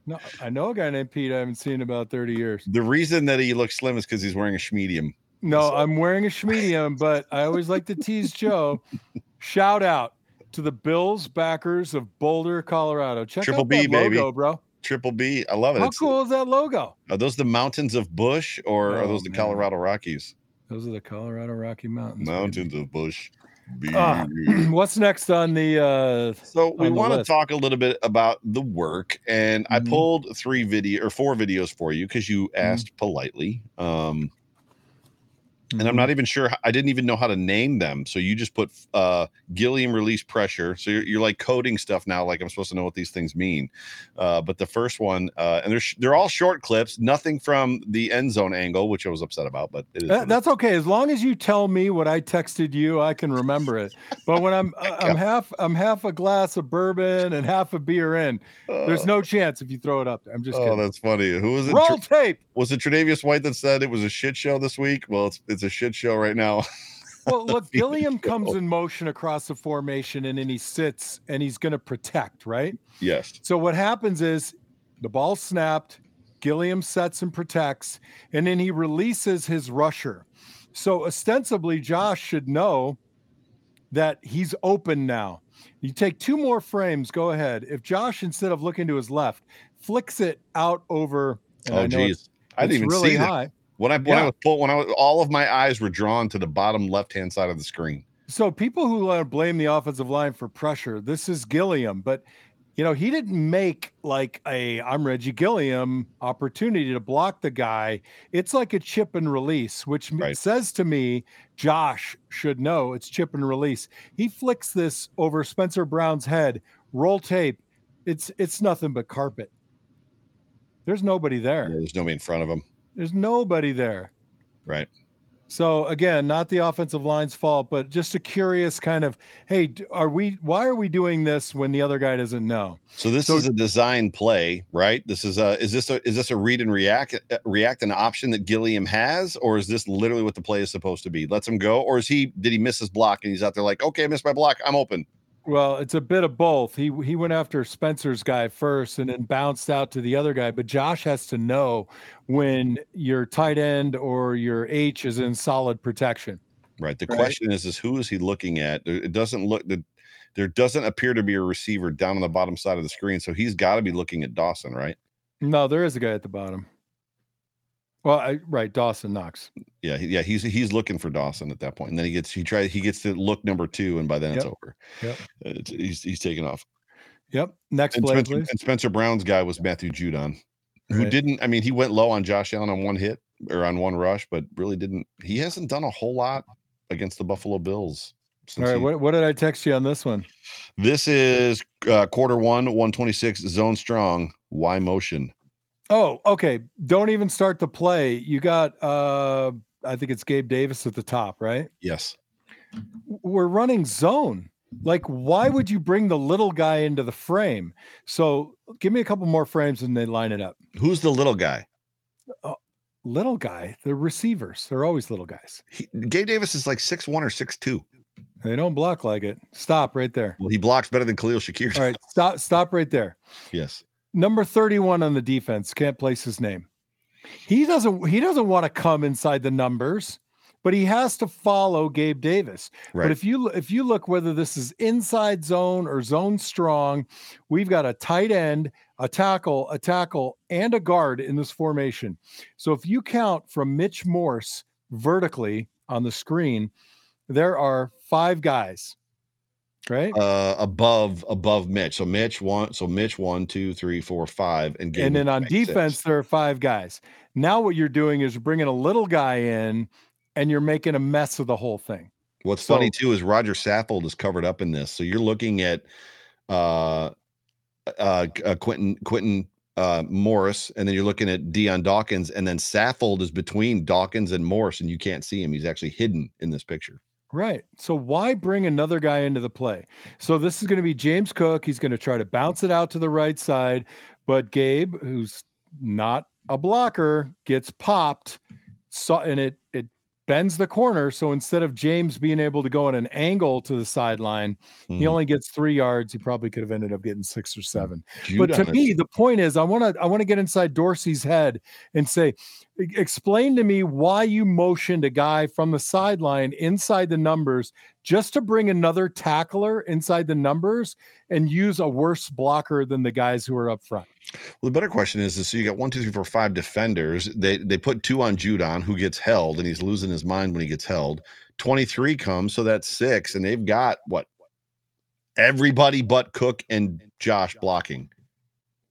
No, I know a guy named Pete I haven't seen in about 30 years. The reason that he looks slim is because he's wearing a schmedium. No, So- I'm wearing a schmedium, but I always like to tease Joe. Shout out to the Bills backers of Boulder, Colorado. Check Triple out B, that logo, baby. bro. Triple B. I love it. How It's- cool is that logo? Are those the mountains of Bush or are Oh, those the man. Colorado Rockies? Those are the Colorado Rocky Mountains. baby. Mountains of Bush. Ah, What's next on the uh So we want to talk a little bit about the work, and I Mhm. pulled three video or four videos for you because you Mm-hmm. asked politely. Um, and Mm-hmm. I'm not even sure. I didn't even know how to name them. So you just put uh, Gilliam release pressure. So you're, you're like coding stuff now, like I'm supposed to know what these things mean. Uh, but the first one, uh, and they're sh- they're all short clips, nothing from the end zone angle, which I was upset about. But it is That- that's okay as long as you tell me what I texted you, I can remember it. But when I'm I'm half I'm half a glass of bourbon and half a beer in, there's Uh, no chance if you throw it up. I'm just Oh, kidding. that's funny. Who is it? Roll tape. Was it Tre'Davious White that said it was a shit show this week? Well, it's it's a shit show right now. Well, look, Gilliam comes in motion across the formation and then he sits and he's going to protect, right? yes. So what happens is the ball snapped, Gilliam sets and protects, and then he releases his rusher. So ostensibly, Josh should know that he's open now. You take two more frames, go ahead. If Josh, instead of looking to his left, flicks it out over, and Oh, geez. I didn't even really see that. When I when I was pulled, when I was all of my eyes were drawn to the bottom left hand side of the screen. So people who want to blame the offensive line for pressure, this is Gilliam, but you know, he didn't make like a I'm Reggie Gilliam opportunity to block the guy. It's like a chip and release, which Right. says to me Josh should know it's chip and release. He flicks this over Spencer Brown's head, roll tape. It's it's nothing but carpet. There's nobody there. Yeah, there's nobody in front of him. There's nobody there. Right. So again, not the offensive line's fault, but just a curious kind of, hey, are we? Why are we doing this when the other guy doesn't know? So this So- is a design play, right? This is a is this a is this a read and react uh, react an option that Gilliam has, or is this literally what the play is supposed to be? Lets him go, or is he did he miss his block and he's out there like, okay, I missed my block, I'm open. Well, it's a bit of both. He he went after Spencer's guy first, and then bounced out to the other guy. But Josh has to know when your tight end or your H is in solid protection. Right. The Right. question is, is who is he looking at? It doesn't look that there doesn't appear to be a receiver down on the bottom side of the screen, so he's got to be looking at Dawson, right? No, there is a guy at the bottom. Well, I, right, Dawson Knox. Yeah, he- yeah, he's he's looking for Dawson at that point, and then he gets he tries he gets to look number two, and by then it's over. Yep. It's, he's he's taking off. Yep. Next And play, Spencer, please. and Spencer Brown's guy was Matthew Judon, who Right. didn't. I mean, he went low on Josh Allen on one hit or on one rush, but really didn't. He hasn't done a whole lot against the Buffalo Bills. All right. he- What, what did I text you on this one? This is uh, quarter one, 126 zone strong. Why motion. Oh, okay. Don't even start to play. You got, uh, I think it's Gabe Davis at the top, right? Yes. we're running zone. Like, why would you bring the little guy into the frame? So give me a couple more frames and they line it up. Who's the little guy? Little guy, they're receivers. They're always little guys. He, Gabe Davis is like six one or six two. They don't block like it. Stop right there. Well, he blocks better than Khalil Shakir. All right, stop, stop right there. Yes. Number 31 on the defense, can't place his name. He doesn't he doesn't want to come inside the numbers, but he has to follow Gabe Davis. Right. But if you if you look whether this is inside zone or zone strong, we've got a tight end, a tackle, a tackle, and a guard in this formation. So if you count from Mitch Morse vertically on the screen, there are five guys. Right? uh above above Mitch. So Mitch one so Mitch one, two, three, four, five, and and then on makes six. defense, there are five guys. Now what you're doing is bringing a little guy in and you're making a mess of the whole thing. What's funny too is Roger Saffold is covered up in this. So you're looking at uh uh, uh Quintin Quintin uh Morris, and then you're looking at Dion Dawkins, and then Saffold is between Dawkins and Morris, and you can't see him. He's actually hidden in this picture. Right. So why bring another guy into the play? So this is going to be James Cook. He's going to try to bounce it out to the right side, but Gabe, who's not a blocker, gets popped. So and it it bends the corner. So instead of James being able to go at an angle to the sideline, he Mhm. only gets three yards. He probably could have ended up getting six or seven. But to me the point is i want to i want to get inside dorsey's head and say "E- explain to me why you motioned a guy from the sideline inside the numbers just to bring another tackler inside the numbers and use a worse blocker than the guys who are up front Well, the better question is, is so you got one, two, three, four, five defenders. They they put two on Judon, who gets held, and he's losing his mind when he gets held. Twenty three comes, so that's six, and they've got what everybody but Cook and Josh blocking,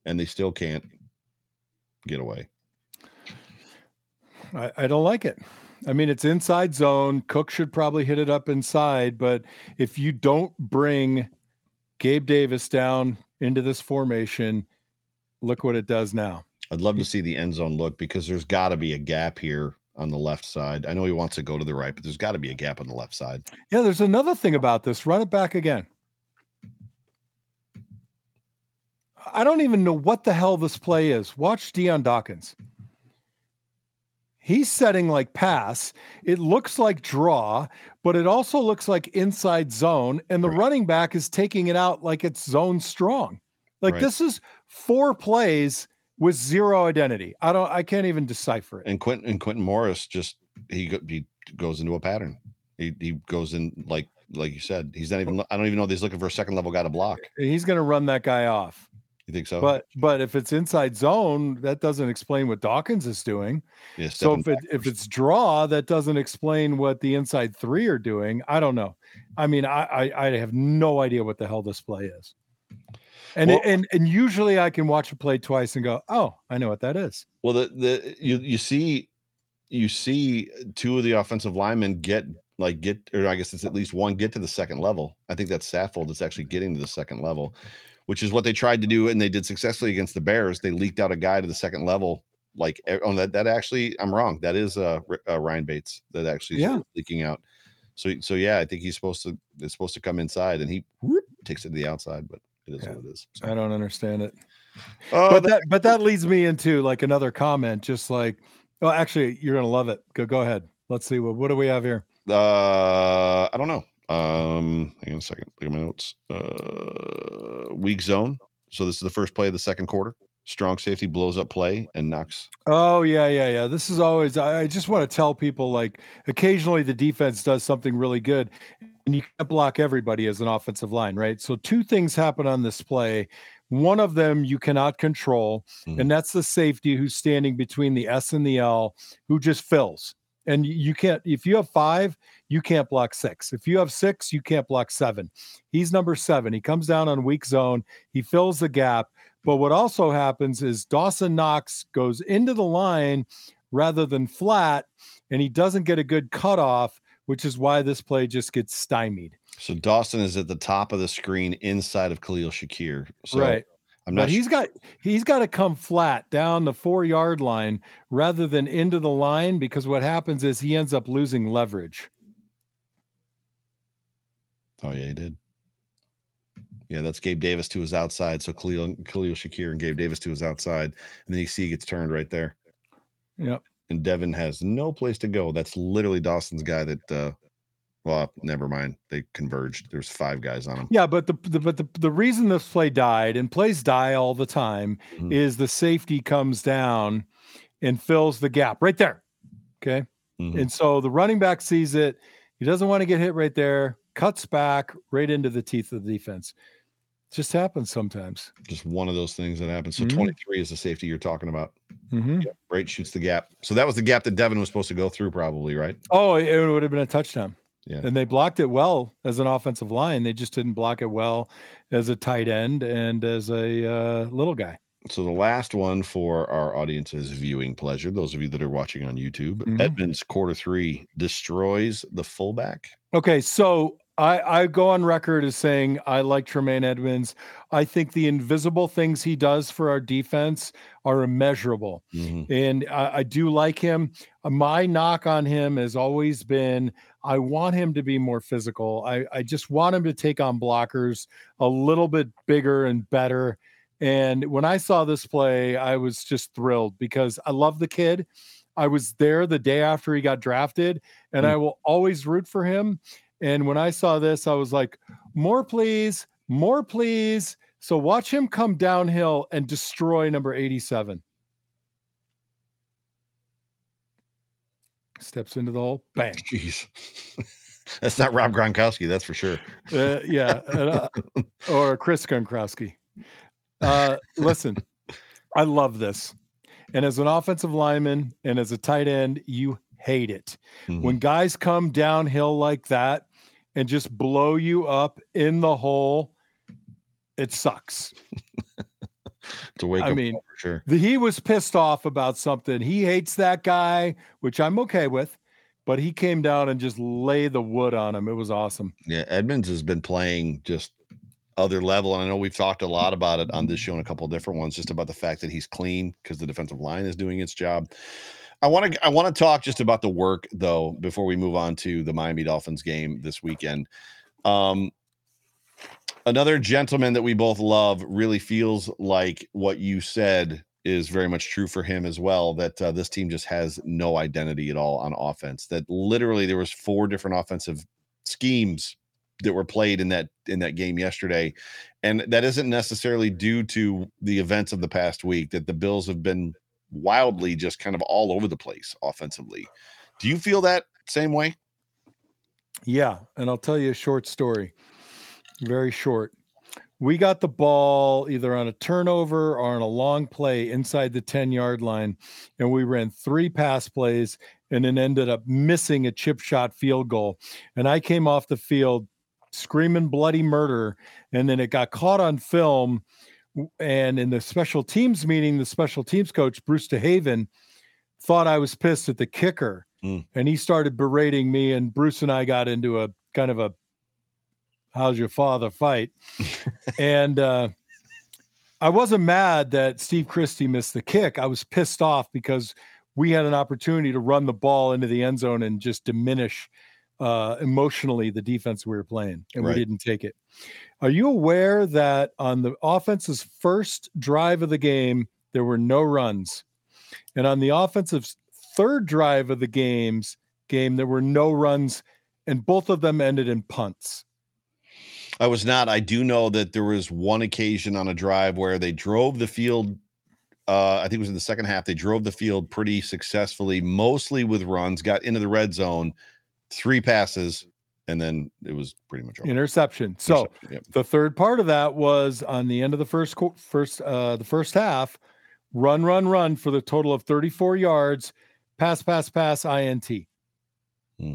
and they still can't get away. I, I don't like it i mean it's inside zone cook should probably hit it up inside but if you don't bring gabe davis down into this formation look what it does now I'd love to see the end zone look because there's got to be a gap here on the left side. I know he wants to go to the right, but there's got to be a gap on the left side. Yeah, there's another thing about this. Run it back again. I don't even know what the hell this play is. Watch Dion Dawkins. He's setting like pass. It looks like draw, but it also looks like inside zone. And the Right. running back is taking it out like it's zone strong. Like Right. this is four plays with zero identity. I don't, I can't even decipher it. And Quintin and Quintin Morris just he he goes into a pattern. He he goes in like like you said. He's not even. I don't even know if he's looking for a second level guy to block. He's going to run that guy off. You think so? But but if it's inside zone, that doesn't explain what Dawkins is doing. yeah, So if it if it's draw, that doesn't explain what the inside three are doing. I don't know. I mean, I I, I have no idea what the hell this play is. And it, Well- and and usually I can watch a play twice and go, oh, I know what that is. well, the the you you see you see two of the offensive linemen get like get or I guess it's at least one get to the second level. I think that's Saffold that's actually getting to the second level, which is what they tried to do and they did successfully against the Bears. They leaked out a guy to the second level. Like on that, that actually, I'm wrong. That is uh, uh Ryan Bates that actually is Yeah. leaking out. So, so yeah, I think he's supposed to. It's supposed to come inside, and he whoop, takes it to the outside. But it is Yeah. what it is. I don't understand it. Oh, But that- that but that leads me into like another comment, just like, oh, actually, you're gonna love it. Go go ahead. Let's see what what do we have here. Uh, I don't know. Um, hang on a second. Look at my notes. Uh, weak zone. So this is the first play of the second quarter. strong safety blows up play and knocks. Oh yeah, yeah, yeah. This is always. I just want to tell people like occasionally the defense does something really good, and you can't block everybody as an offensive line, right? So two things happen on this play. One of them you cannot control, mm-hmm. and that's the safety who's standing between the S and the L, who just fills. And you can't. If you have five, you can't block six. If you have six, you can't block seven. He's number seven. He comes down on weak zone. He fills the gap but what also happens is Dawson Knox goes into the line rather than flat, and he doesn't get a good cutoff, which is why this play just gets stymied. So Dawson is at the top of the screen inside of Khalil Shakir. So right. I'm not but he's got he's got to come flat down the four yard line rather than into the line because what happens is he ends up losing leverage. Oh yeah, he did. Yeah, that's Gabe Davis to his outside. So Khalil, Khalil Shakir and Gabe Davis to his outside. And then you see he gets turned right there. Yep. And Devin has no place to go. That's literally Dawson's guy that uh well, never mind. They converged. There's five guys on him. Yeah, but the, the but the, the reason this play died and plays die all the time mm-hmm. is the safety comes down and fills the gap right there. Okay. Mm-hmm. And so the running back sees it. He doesn't want to get hit right there, cuts back right into the teeth of the defense just happens sometimes. Just one of those things that happens. So mm-hmm. 23 is the safety you're talking about. Mm-hmm. right. Shoots the gap. So that was the gap that Devin was supposed to go through, probably, right? Oh, it would have been a touchdown. Yeah. And they blocked it well as an offensive line. They just didn't block it well as a tight end and as a uh, little guy. So the last one for our audience's viewing pleasure, those of you that are watching on YouTube, mm-hmm. Edmunds quarter three destroys the fullback. Okay, so I, I go on record as saying I like Tremaine Edmunds. I think the invisible things he does for our defense are immeasurable. Mm-hmm. And I, I, do like him. My knock on him has always been I want him to be more physical. I, I just want him to take on blockers a little bit bigger and better. And when I saw this play, I was just thrilled because I love the kid. I was there the day after he got drafted, and mm-hmm. I will always root for him. And when I saw this, I was like, more please, more please. So watch him come downhill and destroy number 87. Steps into the hole, bang. Jeez. that's not Rob Gronkowski, that's for sure. Uh, yeah. Uh, or Chris Gronkowski. Uh, listen, I love this. And as an offensive lineman and as a tight end, you hate it. Mm-hmm. When guys come downhill like that, and just blow you up in the hole, it sucks. to wake I mean, for sure. The, he was pissed off about something. He hates that guy, which I'm okay with, but he came down and just laid the wood on him. It was awesome. Yeah, Edmunds has been playing just other level. And I know we've talked a lot about it on this show and a couple different ones, just about the fact that he's clean because the defensive line is doing its job. I want to I want to talk just about the work though before we move on to the Miami Dolphins game this weekend. Um, another gentleman that we both love really feels like what you said is very much true for him as well that uh, this team just has no identity at all on offense that literally there was four different offensive schemes that were played in that in that game yesterday and that isn't necessarily due to the events of the past week that the bills have been wildly just kind of all over the place offensively. Do you feel that same way? Yeah. And I'll tell you a short story, very short. We got the ball either on a turnover or on a long play inside the 10 yard line, and we ran three pass plays and then ended up missing a chip shot field goal. And I came off the field screaming bloody murder, and then it got caught on film and in the special teams meeting, the special teams coach, Bruce DeHaven, thought I was pissed at the kicker. Mm. And he started berating me. And Bruce and I got into a kind of a how's your father fight. and uh, I wasn't mad that Steve Christie missed the kick. I was pissed off because we had an opportunity to run the ball into the end zone and just diminish uh, emotionally the defense we were playing, and right. we didn't take it. Are you aware that on the offense's first drive of the game, there were no runs, and on the offensive third drive of the game's game, there were no runs, and both of them ended in punts. I was not. I do know that there was one occasion on a drive where they drove the field Uh, I think it was in the second half. They drove the field pretty successfully, mostly with runs. Got into the red zone, three passes, and then it was pretty much over. Interception. So Interception, yep. the third part of that was on the end of the first first uh the first half, run, run, run for the total of 34 yards, pass, pass, pass, INT. Hmm.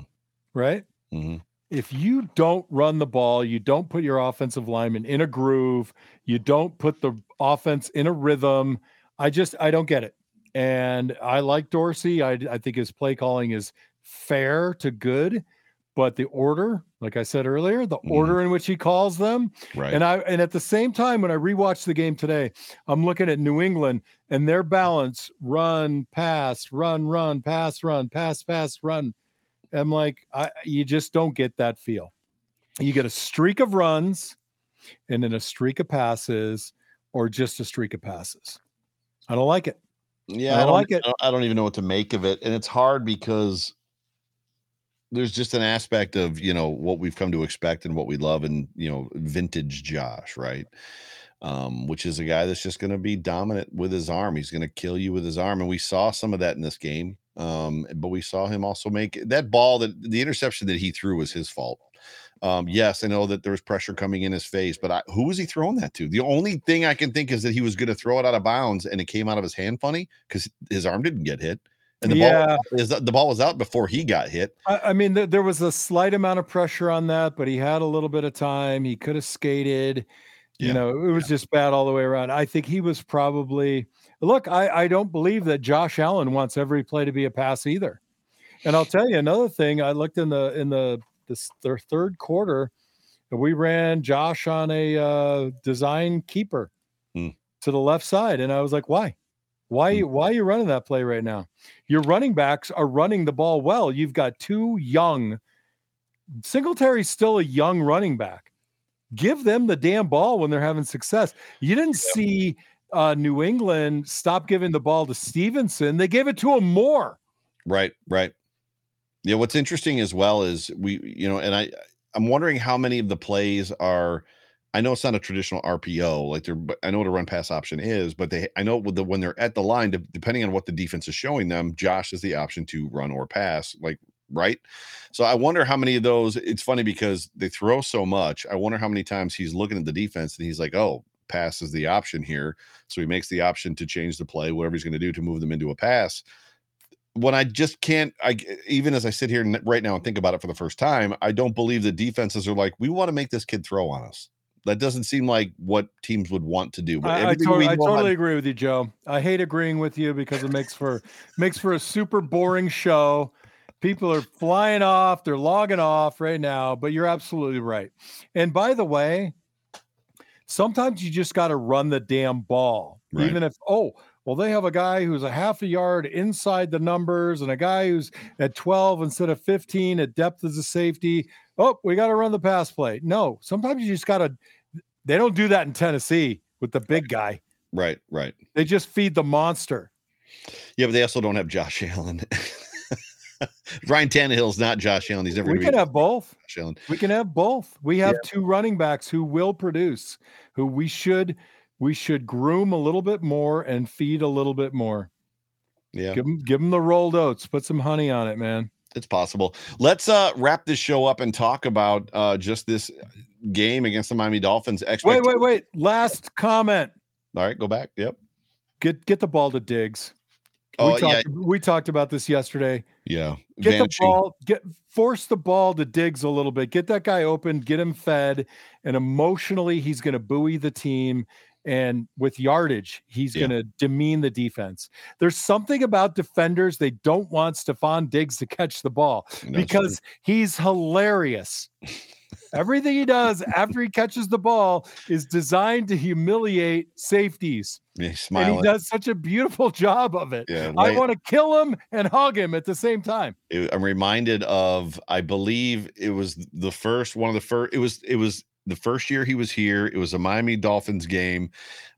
Right? Mhm. If you don't run the ball, you don't put your offensive lineman in a groove, you don't put the offense in a rhythm. I just I don't get it. And I like Dorsey. I I think his play calling is fair to good, but the order, like I said earlier, the Mhm. order in which he calls them, Right. and I and at the same time, when I rewatched the game today, I'm looking at New England and their balance: run, pass, run, run, pass, run, pass, pass, run. I'm like, I you just don't get that feel. You get a streak of runs, and then a streak of passes, or just a streak of passes. I don't like it. Yeah, I I don't like it. I don't- I don't even know what to make of it, and it's hard because there's just an aspect of you know what we've come to expect and what we love, and you know, vintage Josh, right? Um, which is a guy that's just going to be dominant with his arm. He's going to kill you with his arm, and we saw some of that in this game. Um, but we saw him also make that ball that the interception that he threw was his fault. Um, yes, I know that there was pressure coming in his face, but I, who was he throwing that to? The only thing I can think is that he was going to throw it out of bounds and it came out of his hand funny because his arm didn't get hit. And the Yeah. ball is the ball was out before he got hit. I, I mean, th- there was a slight amount of pressure on that, but he had a little bit of time. He could have skated. You Yeah. know, it was just bad all the way around. I think he was probably look. I, I don't believe that Josh Allen wants every play to be a pass either. And I'll tell you another thing. I looked in the in the this their third quarter. and We ran Josh on a uh, design keeper Hmm. to the left side, and I was like, "Why? Why? Hmm. you Why are you running that play right now? Your running backs are running the ball well. You've got two young. Singletary's still a young running back. Give them the damn ball when they're having success. You didn't see uh, New England stop giving the ball to Stevenson. They gave it to him more. Right, right. Yeah, what's interesting as well is we, you know, and I, I'm wondering how many of the plays are. I know it's not a traditional RPO, like they're. I know what a run pass option is, but they, I know the when they're at the line, de- depending on what the defense is showing them, Josh is the option to run or pass, like right. So I wonder how many of those. It's funny because they throw so much. I wonder how many times he's looking at the defense and he's like, oh, pass is the option here. So he makes the option to change the play, whatever he's going to do to move them into a pass when I just can't, I even as I sit here right now and think about it for the first time, I don't believe the defenses are like, we want to make this kid throw on us. That doesn't seem like what teams would want to do. But I, I, we I totally agree with you, Joe. I hate agreeing with you because it makes for makes for a super boring show. People are flying off, they're logging off right now, but you're absolutely right. And by the way, sometimes you just got to run the damn ball. Right. Even if oh, well they have a guy who's a half a yard inside the numbers and a guy who's at 12 instead of 15 at depth as a safety. Oh, we got to run the pass play. No, sometimes you just got to they don't do that in Tennessee with the big guy. right, right. They just feed the monster. Yeah, but they also don't have Josh Allen. Ryan Tannehill's not Josh Allen. He's never We can be have both. Josh Allen. We can have both. We have two running backs who will produce, who we should we should groom a little bit more and feed a little bit more. Yeah, Give them give them the rolled oats. Put some honey on it, man. it's possible. Let's uh wrap this show up and talk about uh just this game against the Miami Dolphins. Wait, wait, wait. Last comment. All right, go back. Yep. Get get the ball to Diggs. Oh we, yeah, talked, we talked about this yesterday. yeah. Get Vanishing. the ball, get force the ball to Diggs a little bit. Get that guy open, get him fed, and emotionally he's going to buoy the team. And with yardage, he's Yeah. going to demean the defense. There's something about defenders they don't want Stefon Diggs to catch the ball No, it's true. because he's hilarious. Everything he does after he catches the ball is designed to humiliate safeties. And he does such a beautiful job of it. Yeah, I want to kill him and hug him at the same time. it- I'm reminded of I believe it was the first one of the first it was it was the first year he was here. It was a Miami Dolphins game.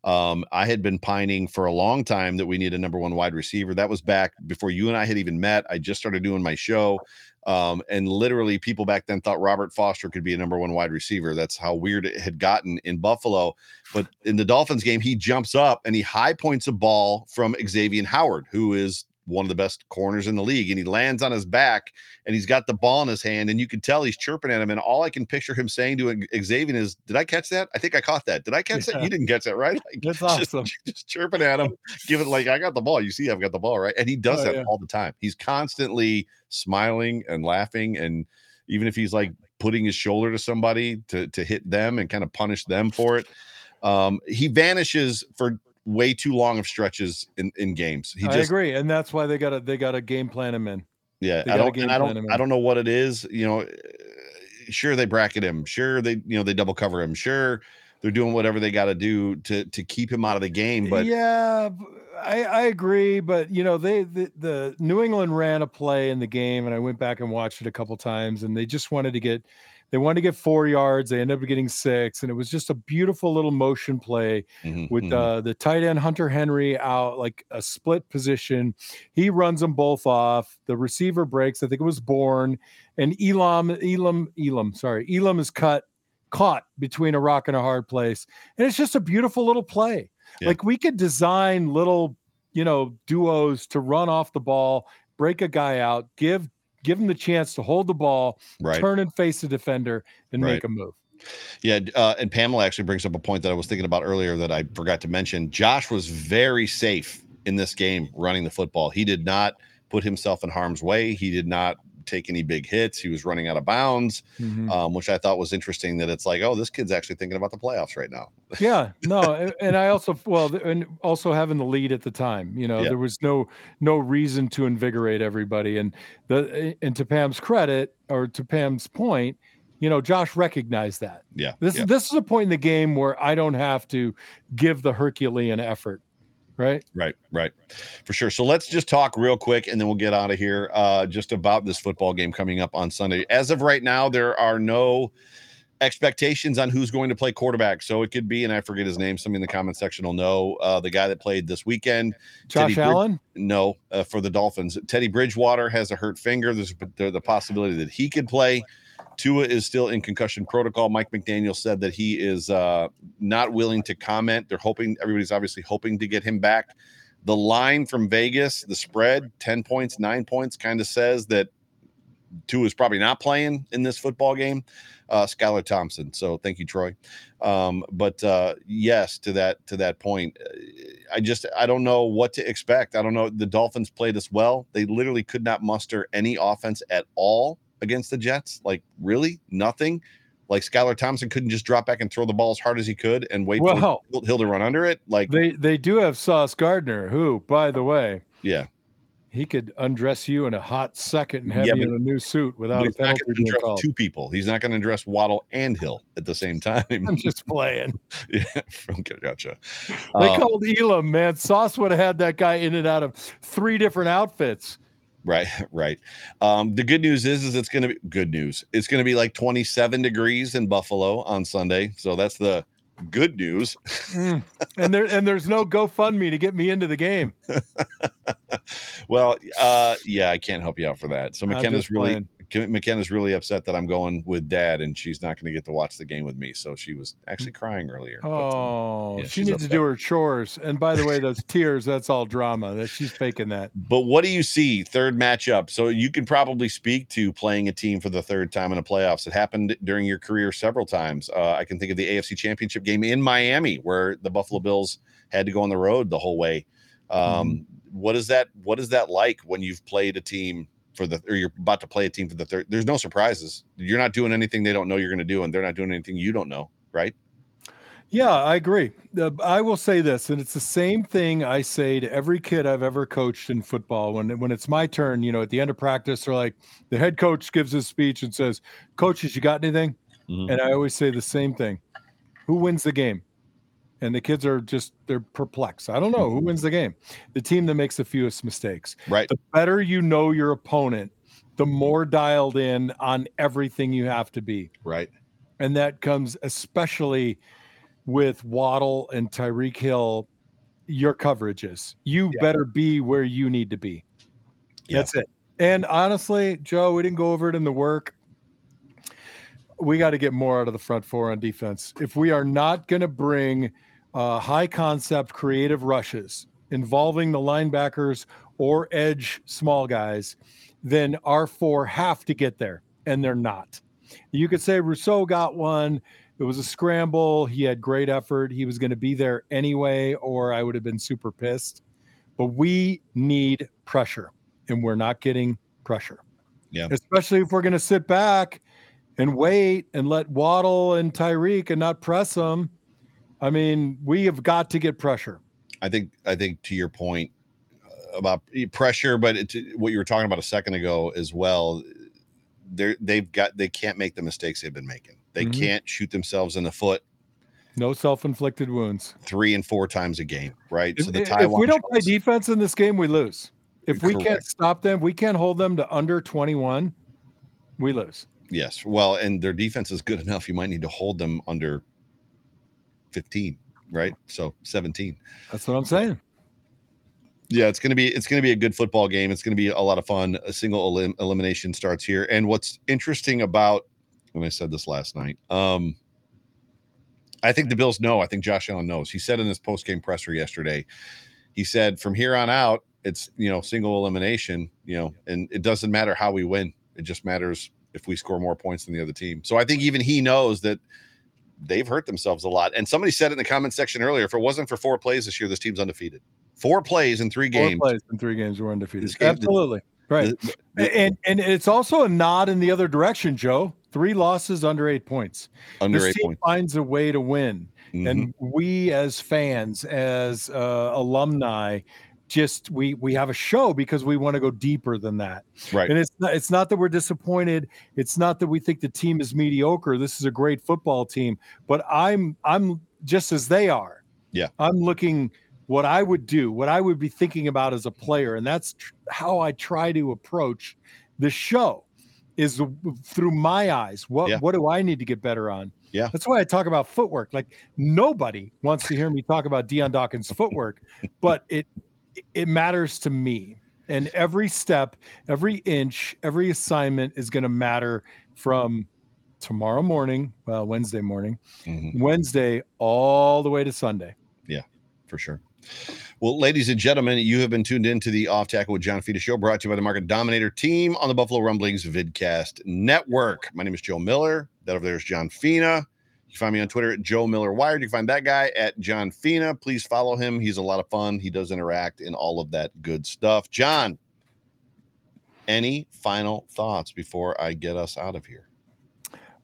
Um, I had been pining for a long time that we need a number one wide receiver. That was back before you and I had even met. I just started doing my show. Um, and literally, people back then thought Robert Foster could be a number one wide receiver. That's how weird it had gotten in Buffalo. But in the Dolphins game, he jumps up and he high points a ball from Xavien Howard, who is one of the best corners in the league. And he lands on his back and he's got the ball in his hand. And you can tell he's chirping at him. And all I can picture him saying to Xavien is, Did I catch that? I think I caught that. Did I catch yeah. that? You didn't catch that, right? Like, That's awesome. Just, just, chirping at him, giving like, I got the ball. You see, I've got the ball, right? And he does oh, that yeah. all the time. He's constantly smiling and laughing. And even if he's like putting his shoulder to somebody to, to hit them and kind of punish them for it, um, he vanishes for way too long of stretches in, in games. He I just, agree, and that's why they got to they got to game plan him in. Yeah, I don't, I don't, I don't know what it is. You know, sure they bracket him, sure they, you know, they double cover him, sure they're doing whatever they got to do to to keep him out of the game. But yeah, I, I agree. But you know, they the, the New England ran a play in the game, and I went back and watched it a couple times, and they just wanted to get they wanted to get four yards. They ended up getting six, and it was just a beautiful little motion play mm-hmm, with mm-hmm. Uh, the tight end Hunter Henry out like a split position. He runs them both off. The receiver breaks. I think it was Bourne and Elam. Elam. Elam. Sorry, Elam is cut caught between a rock and a hard place, and it's just a beautiful little play. Yeah. Like we could design little, you know, duos to run off the ball, break a guy out, give give him the chance to hold the ball, right. turn and face the defender, and right. make a move. Yeah, uh, and Pamela actually brings up a point that I was thinking about earlier that I forgot to mention. Josh was very safe in this game running the football. He did not put himself in harm's way. He did not take any big hits. He was running out of bounds, mm-hmm. um, which I thought was interesting. That it's like, oh, this kid's actually thinking about the playoffs right now. yeah, no, and I also well, and also having the lead at the time, you know, yeah. there was no no reason to invigorate everybody. And the and to Pam's credit, or to Pam's point, you know, Josh recognized that. Yeah, this yeah. this is a point in the game where I don't have to give the Herculean effort right? Right, right, for sure. So let's just talk real quick, and then we'll get out of here. Uh, just about this football game coming up on Sunday. As of right now, there are no expectations on who's going to play quarterback. So it could be, and I forget his name. Somebody in the comment section will know. Uh, the guy that played this weekend, Josh Teddy Allen. Brid- no, uh, for the Dolphins, Teddy Bridgewater has a hurt finger. There's the possibility that he could play. Tua is still in concussion protocol. Mike McDaniel said that he is uh, not willing to comment. They're hoping, everybody's obviously hoping to get him back. The line from Vegas, the spread, 10 points, nine points, kind of says that Tua is probably not playing in this football game. Uh, Skylar Thompson. So thank you, Troy. Um, but uh, yes, to that to that point, uh, I just I don't know what to expect. I don't know. The Dolphins played us well. They literally could not muster any offense at all against the Jets? Like, really? Nothing? Like Skylar Thompson couldn't just drop back and throw the ball as hard as he could and wait well, for Hill to run under it. Like they they do have Sauce Gardner, who, by the way, yeah, he could undress you in a hot second and have yeah, you in a new suit without a penalty being called. Two people. He's not going to address Waddle and Hill at the same time. I'm just playing. yeah, okay, gotcha. They um, called Elam, man. Sauce would have had that guy in and out of three different outfits. Right, right. Um, the good news is, is it's going to be good news. It's going to be like 27 degrees in Buffalo on Sunday, so that's the good news. mm. And there and there's no GoFundMe to get me into the game. well, uh, yeah, I can't help you out for that. So McKenna's really playing. McKenna's really upset that I'm going with dad and she's not going to get to watch the game with me. So she was actually crying earlier. Um, oh, but, yeah, she needs upset. to do her chores. And by the way, those tears, that's all drama. That she's faking that. But what do you see third matchup? So you can probably speak to playing a team for the third time in the playoffs. It happened during your career several times. Uh, I can think of the AFC Championship game in Miami where the Buffalo Bills had to go on the road the whole way. Um, mm-hmm. What is that? What is that like when you've played a team for the or you're about to play a team for the third. There's no surprises. You're not doing anything they don't know you're going to do, and they're not doing anything you don't know, right? Yeah, I agree. Uh, I will say this, and it's the same thing I say to every kid I've ever coached in football. When when it's my turn, you know, at the end of practice, they're like, the head coach gives his speech and says, "Coaches, you got anything?" Mm-hmm. And I always say the same thing: Who wins the game? And the kids are just they're perplexed. I don't know who wins the game. The team that makes the fewest mistakes. Right. The better you know your opponent, the more dialed in on everything you have to be. Right. And that comes especially with Waddle and Tyreek Hill, your coverages. You yeah. better be where you need to be. Yeah. That's it. And honestly, Joe, we didn't go over it in the work. We got to get more out of the front four on defense. If we are not going to bring uh, high concept creative rushes involving the linebackers or edge small guys, then our four have to get there, and they're not. You could say Rousseau got one. It was a scramble. He had great effort. He was going to be there anyway, or I would have been super pissed. But we need pressure, and we're not getting pressure. Yeah. Especially if we're going to sit back and wait and let Waddle and Tyreek and not press them. I mean, we have got to get pressure. I think I think to your point uh, about pressure, but it's what you were talking about a second ago as well. They they've got they can't make the mistakes they've been making. They Mhm. can't shoot themselves in the foot No self-inflicted wounds. three and four times a game, right? If, so the if we don't play defense in this game, we lose. If we can't stop them, we can't hold them to under 21, we lose. yes, well, and their defense is good enough. You might need to hold them under fifteen, right? So seventeen. That's what I'm saying. Yeah, it's gonna be it's gonna be a good football game. It's gonna be a lot of fun. A single elim- elimination starts here. And what's interesting about when I said this last night, um, I think the Bills know. I think Josh Allen knows. He said in his post game presser yesterday, he said from here on out, it's you know single elimination. You know, and it doesn't matter how we win. It just matters if we score more points than the other team. So I think even he knows that they've hurt themselves a lot. And somebody said it in the comment section earlier. If it wasn't for four plays this year, this team's undefeated. Four plays in three games. Four plays in three games, we're undefeated. Game- Absolutely. Right. And and it's also a nod in the other direction, Joe. Three losses under eight points. under this eight team points. finds a way to win. Mhm. and we as fans as uh, alumni just we we have a show because we want to go deeper than that right. and it's not it's not that we're disappointed it's not that we think the team is mediocre this is a great football team but i'm i'm just as they are Yeah. i'm looking what i would do what i would be thinking about as a player and that's tr- how i try to approach the show is through my eyes what Yeah. what do i need to get better on Yeah. that's why i talk about footwork like nobody wants to hear me talk about Dion Dawkins footwork but it it matters to me and every step every inch every assignment is going to matter from tomorrow morning well wednesday morning Mhm. wednesday all the way to sunday Yeah, for sure. Well, ladies and gentlemen, you have been tuned in to the Off Tackle with John Fina show brought to you by the Market Dominator team on the Buffalo Rumblings Vidcast Network. My name is Joe Miller. That over there is John Fina. You can find me on Twitter at Joe Miller Wired. You can find that guy at John Fina. Please follow him. He's a lot of fun. He does interact and all of that good stuff. John, any final thoughts before I get us out of here?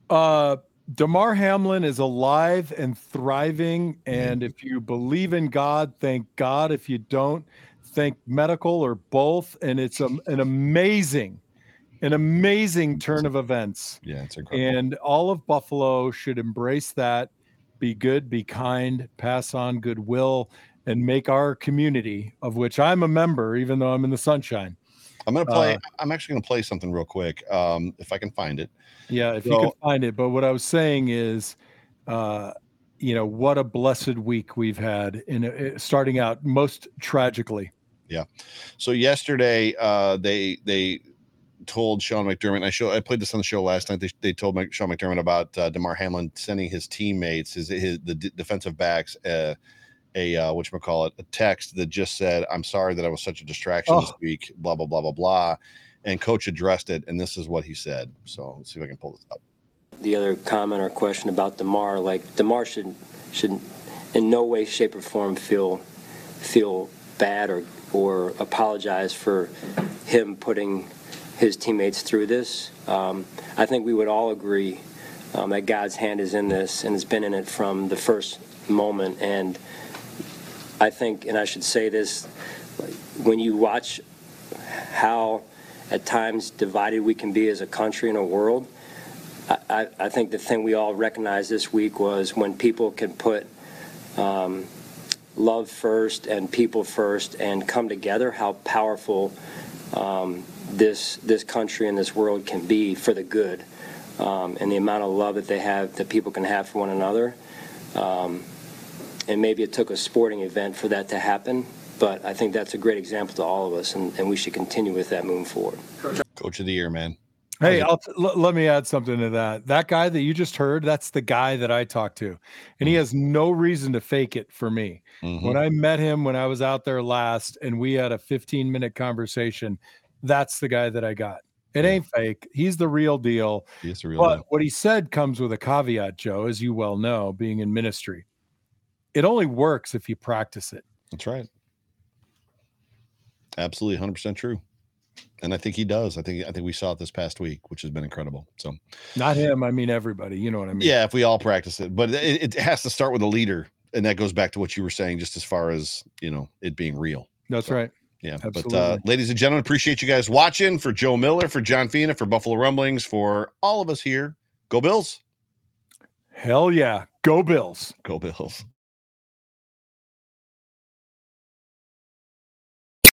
uh Damar Hamlin is alive and thriving. And if you believe in God, thank God. If you don't, thank medical or both. And it's a, an amazing, an amazing turn of events. Yeah, it's incredible. And all of Buffalo should embrace that. Be good, be kind, pass on goodwill, and make our community, of which I'm a member, even though I'm in the sunshine. I'm gonna play. uh, I'm actually gonna play something real quick, um, if I can find it. Yeah, if you can find it. But what I was saying is, uh, you know, what a blessed week we've had in uh, starting out most tragically. Yeah. So yesterday, uh, they they told Sean McDermott. And I show I played this on the show last night. They, they told Mc, Sean McDermott about uh, Damar Hamlin sending his teammates, his his the d- defensive backs, uh, a uh, what call it, a text that just said, "I'm sorry that I was such a distraction this Oh. week." Blah blah blah blah blah. And coach addressed it, and this is what he said. So let's see if I can pull this up. the other comment or question about Damar, like Damar should should in no way, shape, or form feel feel bad or or apologize for him putting his teammates through this. Um, I think we would all agree um, that God's hand is in this and has been in it from the first moment. And I think, and I should say this, when you watch how at times divided we can be as a country and a world. I, I, think the thing we all recognized this week was when people can put um, love first and people first and come together, how powerful um, this this country and this world can be for the good, um, and the amount of love that they have that people can have for one another. Um, and maybe it took a sporting event for that to happen, but I think that's a great example to all of us, and, and we should continue with that moving forward. Coach of the year, man. Hey, I'll t- l- let me add something to that. That guy that you just heard, that's the guy that I talked to. And he has no reason to fake it for me. Mhm. When I met him when I was out there last and we had a 15 minute conversation, that's the guy that I got. It Yeah. ain't fake. He's the real deal. He's the real But deal. what he said comes with a caveat, Joe, as you well know, being in ministry. It only works if you practice it. That's right. Absolutely, hundred percent true. And I think he does. I think I think we saw it this past week, which has been incredible. So Not him, I mean everybody. You know what I mean? yeah, if we all practice it, but it, it has to start with a leader, and that goes back to what you were saying, just as far as you know, it being real. That's So, right. Yeah. But uh, ladies and gentlemen, appreciate you guys watching. For Joe Miller, for John Fina, for Buffalo Rumblings, for all of us here. Go Bills. Hell yeah. Go Bills. Go Bills.